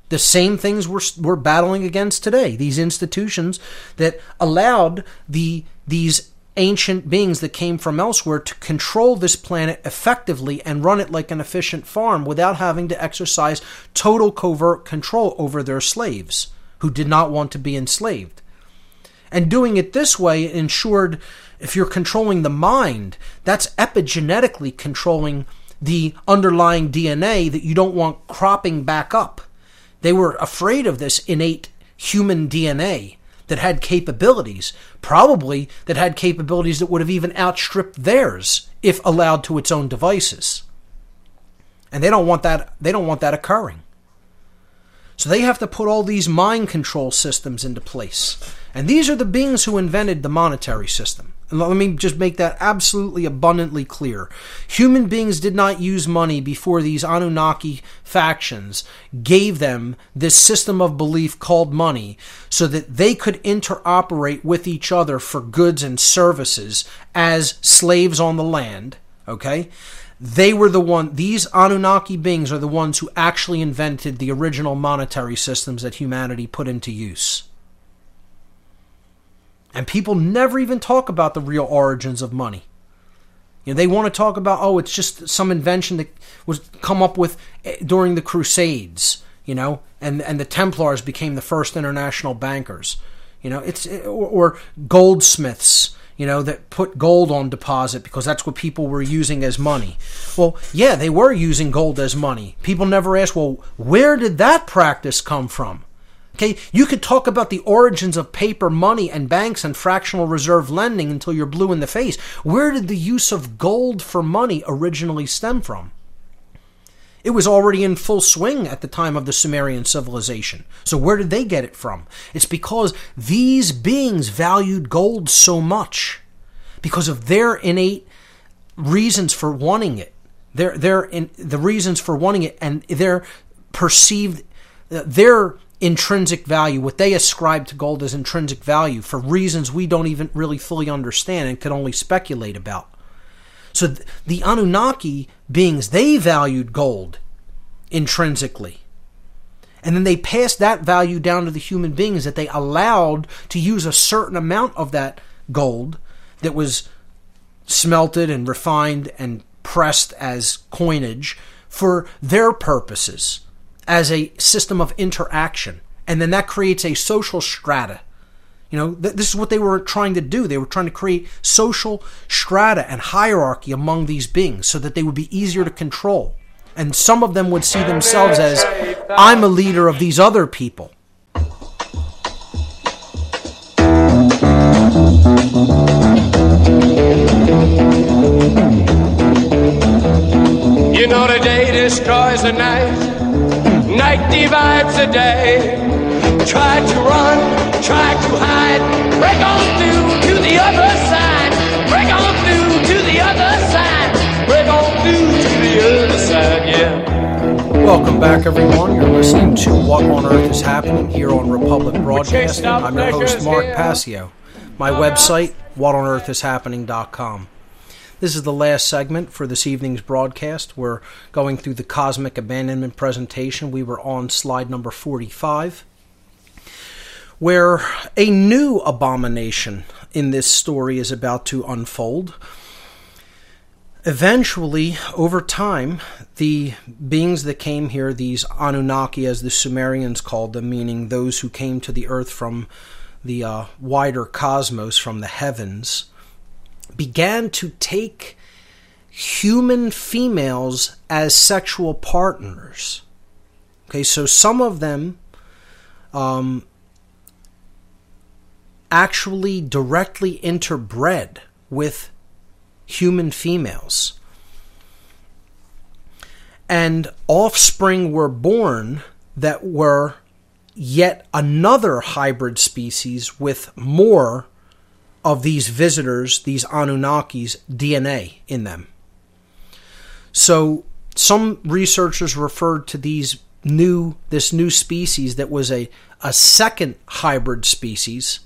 The same things we're, we're battling against today. These institutions that allowed the these ancient beings that came from elsewhere to control this planet effectively and run it like an efficient farm without having to exercise total covert control over their slaves who did not want to be enslaved. And doing it this way ensured if you're controlling the mind, that's epigenetically controlling the underlying DNA that you don't want cropping back up. They were afraid of this innate human DNA that had capabilities, probably that had capabilities that would have even outstripped theirs if allowed to its own devices. And they don't want that they don't want that occurring. So they have to put all these mind control systems into place. And these are the beings who invented the monetary system. Let me just make that absolutely abundantly clear. Human beings did not use money before these Anunnaki factions gave them this system of belief called money so that they could interoperate with each other for goods and services as slaves on the land. Okay? They were the one, these Anunnaki beings are the ones who actually invented the original monetary systems that humanity put into use. And people never even talk about the real origins of money. You know, they want to talk about, oh, it's just some invention that was come up with eh, during the Crusades, you know, and, and the Templars became the first international bankers. You know, it's eh, or, or goldsmiths, you know, that put gold on deposit because that's what people were using as money. Well, yeah, they were using gold as money. People never ask, well, where did that practice come from? Okay, you could talk about the origins of paper money and banks and fractional reserve lending until you're blue in the face. Where did the use of gold for money originally stem from? It was already in full swing at the time of the Sumerian civilization. So, where did they get it from? It's because these beings valued gold so much. because of their innate reasons for wanting it. Their their in, the reasons for wanting it and their perceived their intrinsic value, what they ascribe to gold as intrinsic value for reasons we don't even really fully understand and can only speculate about. So the Anunnaki beings, they valued gold intrinsically. And then they passed that value down to the human beings that they allowed to use a certain amount of that gold that was smelted and refined and pressed as coinage for their purposes as a system of interaction. And then that creates a social strata. You know, th- this is what they were trying to do. They were trying to create social strata and hierarchy among these beings so that they would be easier to control. And some of them would see themselves as, I'm a leader of these other people. You know the day destroys the night, night divides the day. Try to run, try to hide, break on through to the other side, break on through to the other side, break on through to the other side, yeah. Welcome back, everyone. You're listening to What on Earth is Happening here on Republic Broadcasting. I'm your host, Mark Passio. My website, whatonearthishappening.com. This is the last segment for this evening's broadcast. We're going through the cosmic abandonment presentation. We were on slide number 45, where a new abomination in this story is about to unfold. Eventually, over time, the beings that came here, these Anunnaki, as the Sumerians called them, meaning those who came to the earth from the uh, wider cosmos, from the heavens, began to take human females as sexual partners. Okay, so some of them um, actually directly interbred with human females. And offspring were born that were yet another hybrid species with more of these visitors, these Anunnakis' DNA in them. So some researchers referred to these new this new species that was a, a second hybrid species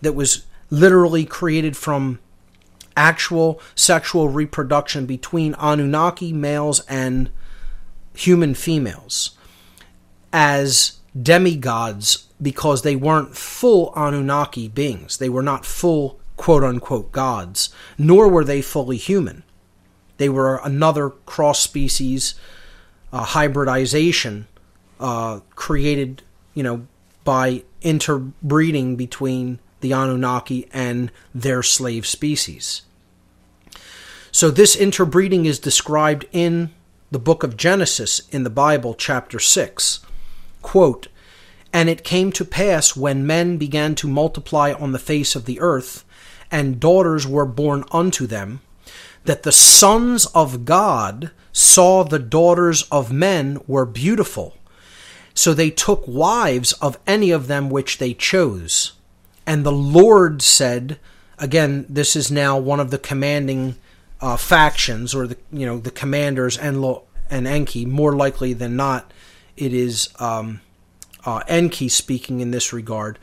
that was literally created from actual sexual reproduction between Anunnaki males and human females as demigods because they weren't full Anunnaki beings. They were not full quote unquote gods, nor were they fully human. They were another cross species uh, hybridization uh, created, you know, by interbreeding between the Anunnaki and their slave species. So, this interbreeding is described in the book of Genesis in the Bible, chapter 6. Quote, And it came to pass when men began to multiply on the face of the earth, and daughters were born unto them, that the sons of God saw the daughters of men were beautiful. So they took wives of any of them which they chose. And the Lord said, again, this is now one of the commanding uh, factions, or the you know the commanders Enlil and Enki. More likely than not, it is um, uh, Enki speaking in this regard.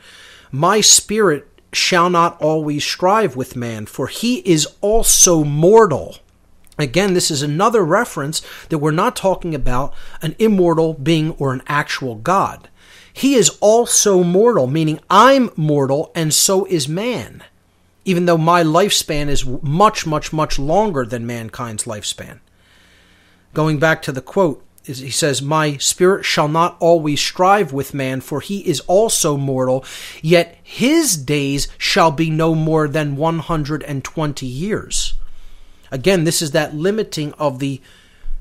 My spirit shall not always strive with man, for he is also mortal. Again, this is another reference that we're not talking about an immortal being or an actual God. He is also mortal, meaning I'm mortal and so is man, even though my lifespan is much, much, much longer than mankind's lifespan. Going back to the quote, he says, My spirit shall not always strive with man, for he is also mortal, yet his days shall be no more than 120 years. Again, this is that limiting of the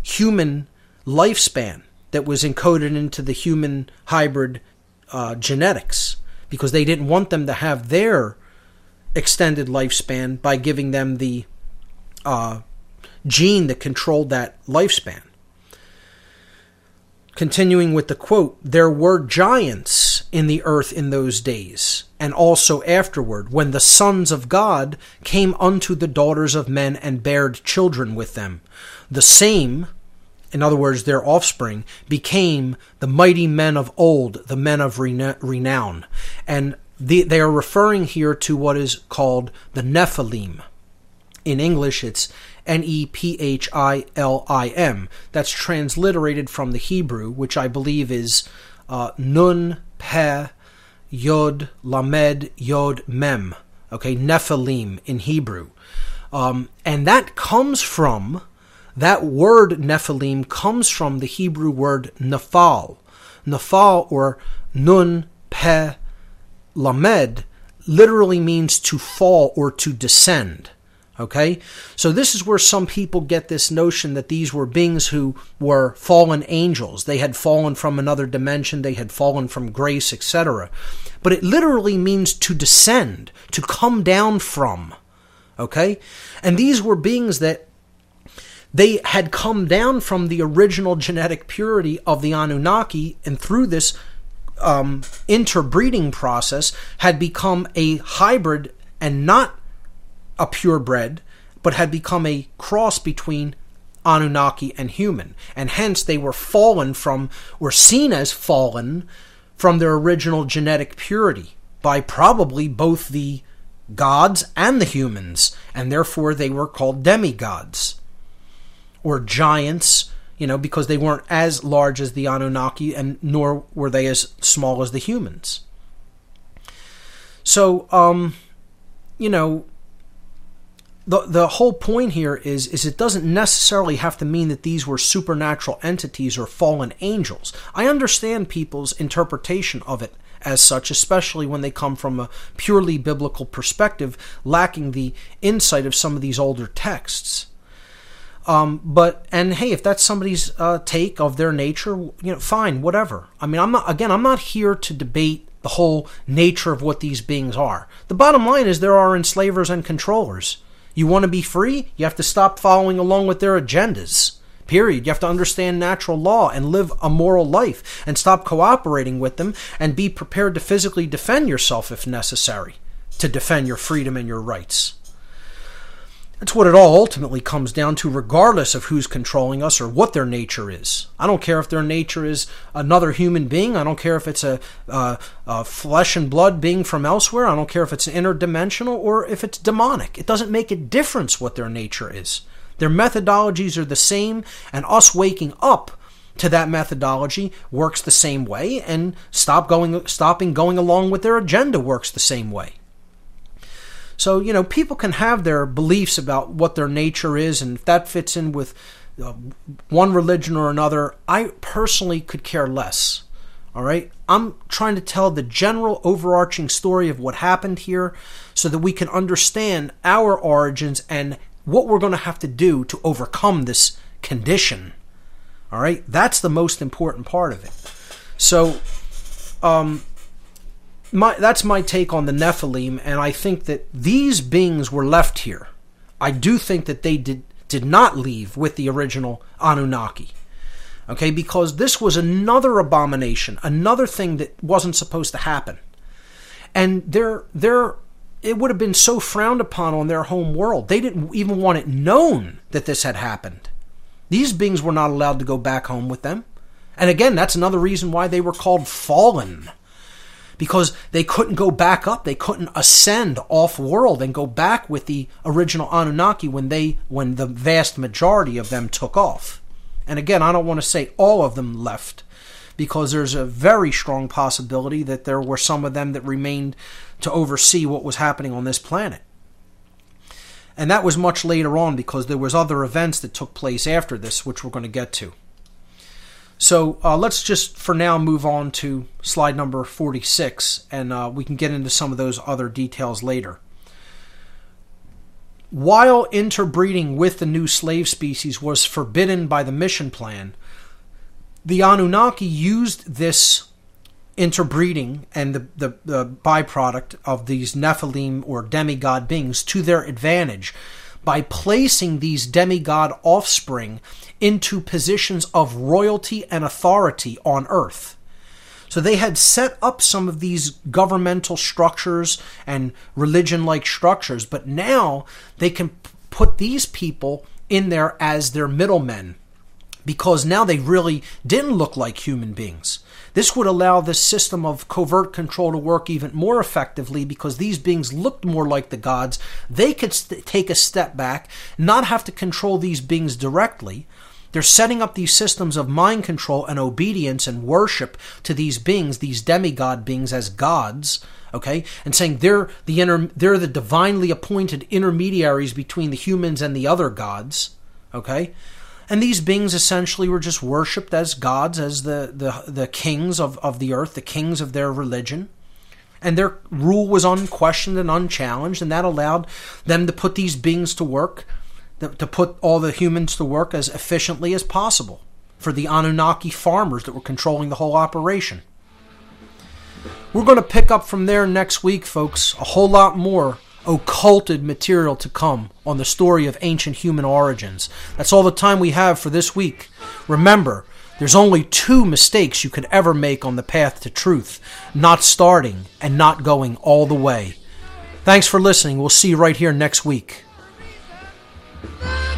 human lifespan that was encoded into the human hybrid uh, genetics because they didn't want them to have their extended lifespan by giving them the uh, gene that controlled that lifespan. Continuing with the quote, there were giants in the earth in those days, and also afterward, when the sons of God came unto the daughters of men and bared children with them. The same, in other words, their offspring, became the mighty men of old, the men of renown. And the, they are referring here to what is called the Nephilim. In English, it's N E P H I L I M. That's transliterated from the Hebrew, which I believe is uh, Nun Pe Yod Lamed Yod Mem. Okay, Nephilim in Hebrew. Um, and that comes from, that word Nephilim comes from the Hebrew word Nephal. Nephal or Nun Pe Lamed literally means to fall or to descend. Okay? So this is where some people get this notion that these were beings who were fallen angels. They had fallen from another dimension, they had fallen from grace, etc. But it literally means to descend, to come down from. Okay? And these were beings that they had come down from the original genetic purity of the Anunnaki, and through this um, interbreeding process, had become a hybrid and not a purebred, but had become a cross between Anunnaki and human, and hence they were fallen from, were seen as fallen from their original genetic purity by probably both the gods and the humans, and therefore they were called demigods or giants, you know, because they weren't as large as the Anunnaki and nor were they as small as the humans. So, um, you know, the the whole point here is is it doesn't necessarily have to mean that these were supernatural entities or fallen angels. I understand people's interpretation of it as such, especially when they come from a purely biblical perspective, lacking the insight of some of these older texts. Um, but and hey, if that's somebody's uh, take of their nature, you know, fine, whatever. I mean, I'm not again. I'm not here to debate the whole nature of what these beings are. The bottom line is there are enslavers and controllers. You want to be free? You have to stop following along with their agendas. Period. You have to understand natural law and live a moral life and stop cooperating with them and be prepared to physically defend yourself if necessary to defend your freedom and your rights. That's what it all ultimately comes down to, regardless of who's controlling us or what their nature is. I don't care if their nature is another human being. I don't care if it's a, a, a flesh and blood being from elsewhere. I don't care if it's interdimensional or if it's demonic. It doesn't make a difference what their nature is. Their methodologies are the same, and us waking up to that methodology works the same way, and stop going, stopping going along with their agenda works the same way. So, you know, people can have their beliefs about what their nature is, and if that fits in with uh, one religion or another, I personally could care less. All right? I'm trying to tell the general overarching story of what happened here so that we can understand our origins and what we're going to have to do to overcome this condition. All right? That's the most important part of it. So, um, my that's my take on the Nephilim, and I think that these beings were left here. I do think that they did did not leave with the original Anunnaki. Okay, because this was another abomination, another thing that wasn't supposed to happen. And they're they're it would have been so frowned upon on their home world. They didn't even want it known that this had happened. These beings were not allowed to go back home with them. And again, that's another reason why they were called fallen because they couldn't go back up. They couldn't ascend off world and go back with the original Anunnaki when they when the vast majority of them took off. And again, I don't want to say all of them left because there's a very strong possibility that there were some of them that remained to oversee what was happening on this planet. And that was much later on because there was other events that took place after this which we're going to get to. So uh, let's just for now move on to slide number 46, and uh, we can get into some of those other details later. While interbreeding with the new slave species was forbidden by the mission plan, the Anunnaki used this interbreeding and the, the, the byproduct of these Nephilim or demigod beings to their advantage by placing these demigod offspring into positions of royalty and authority on earth. So they had set up some of these governmental structures and religion like structures, but now they can put these people in there as their middlemen because now they really didn't look like human beings. This would allow this system of covert control to work even more effectively because these beings looked more like the gods. They could st- take a step back, not have to control these beings directly. They're setting up these systems of mind control and obedience and worship to these beings, these demigod beings, as gods. Okay, and saying they're the inter- they're the divinely appointed intermediaries between the humans and the other gods. Okay, and these beings essentially were just worshipped as gods, as the, the, the kings of, of the earth, the kings of their religion. And their rule was unquestioned and unchallenged, and that allowed them to put these beings to work, to put all the humans to work as efficiently as possible for the Anunnaki farmers that were controlling the whole operation. We're going to pick up from there next week, folks. A whole lot more occulted material to come on the story of ancient human origins. That's all the time we have for this week. Remember, there's only two mistakes you could ever make on the path to truth not starting and not going all the way. Thanks for listening. We'll see you right here next week. Bye.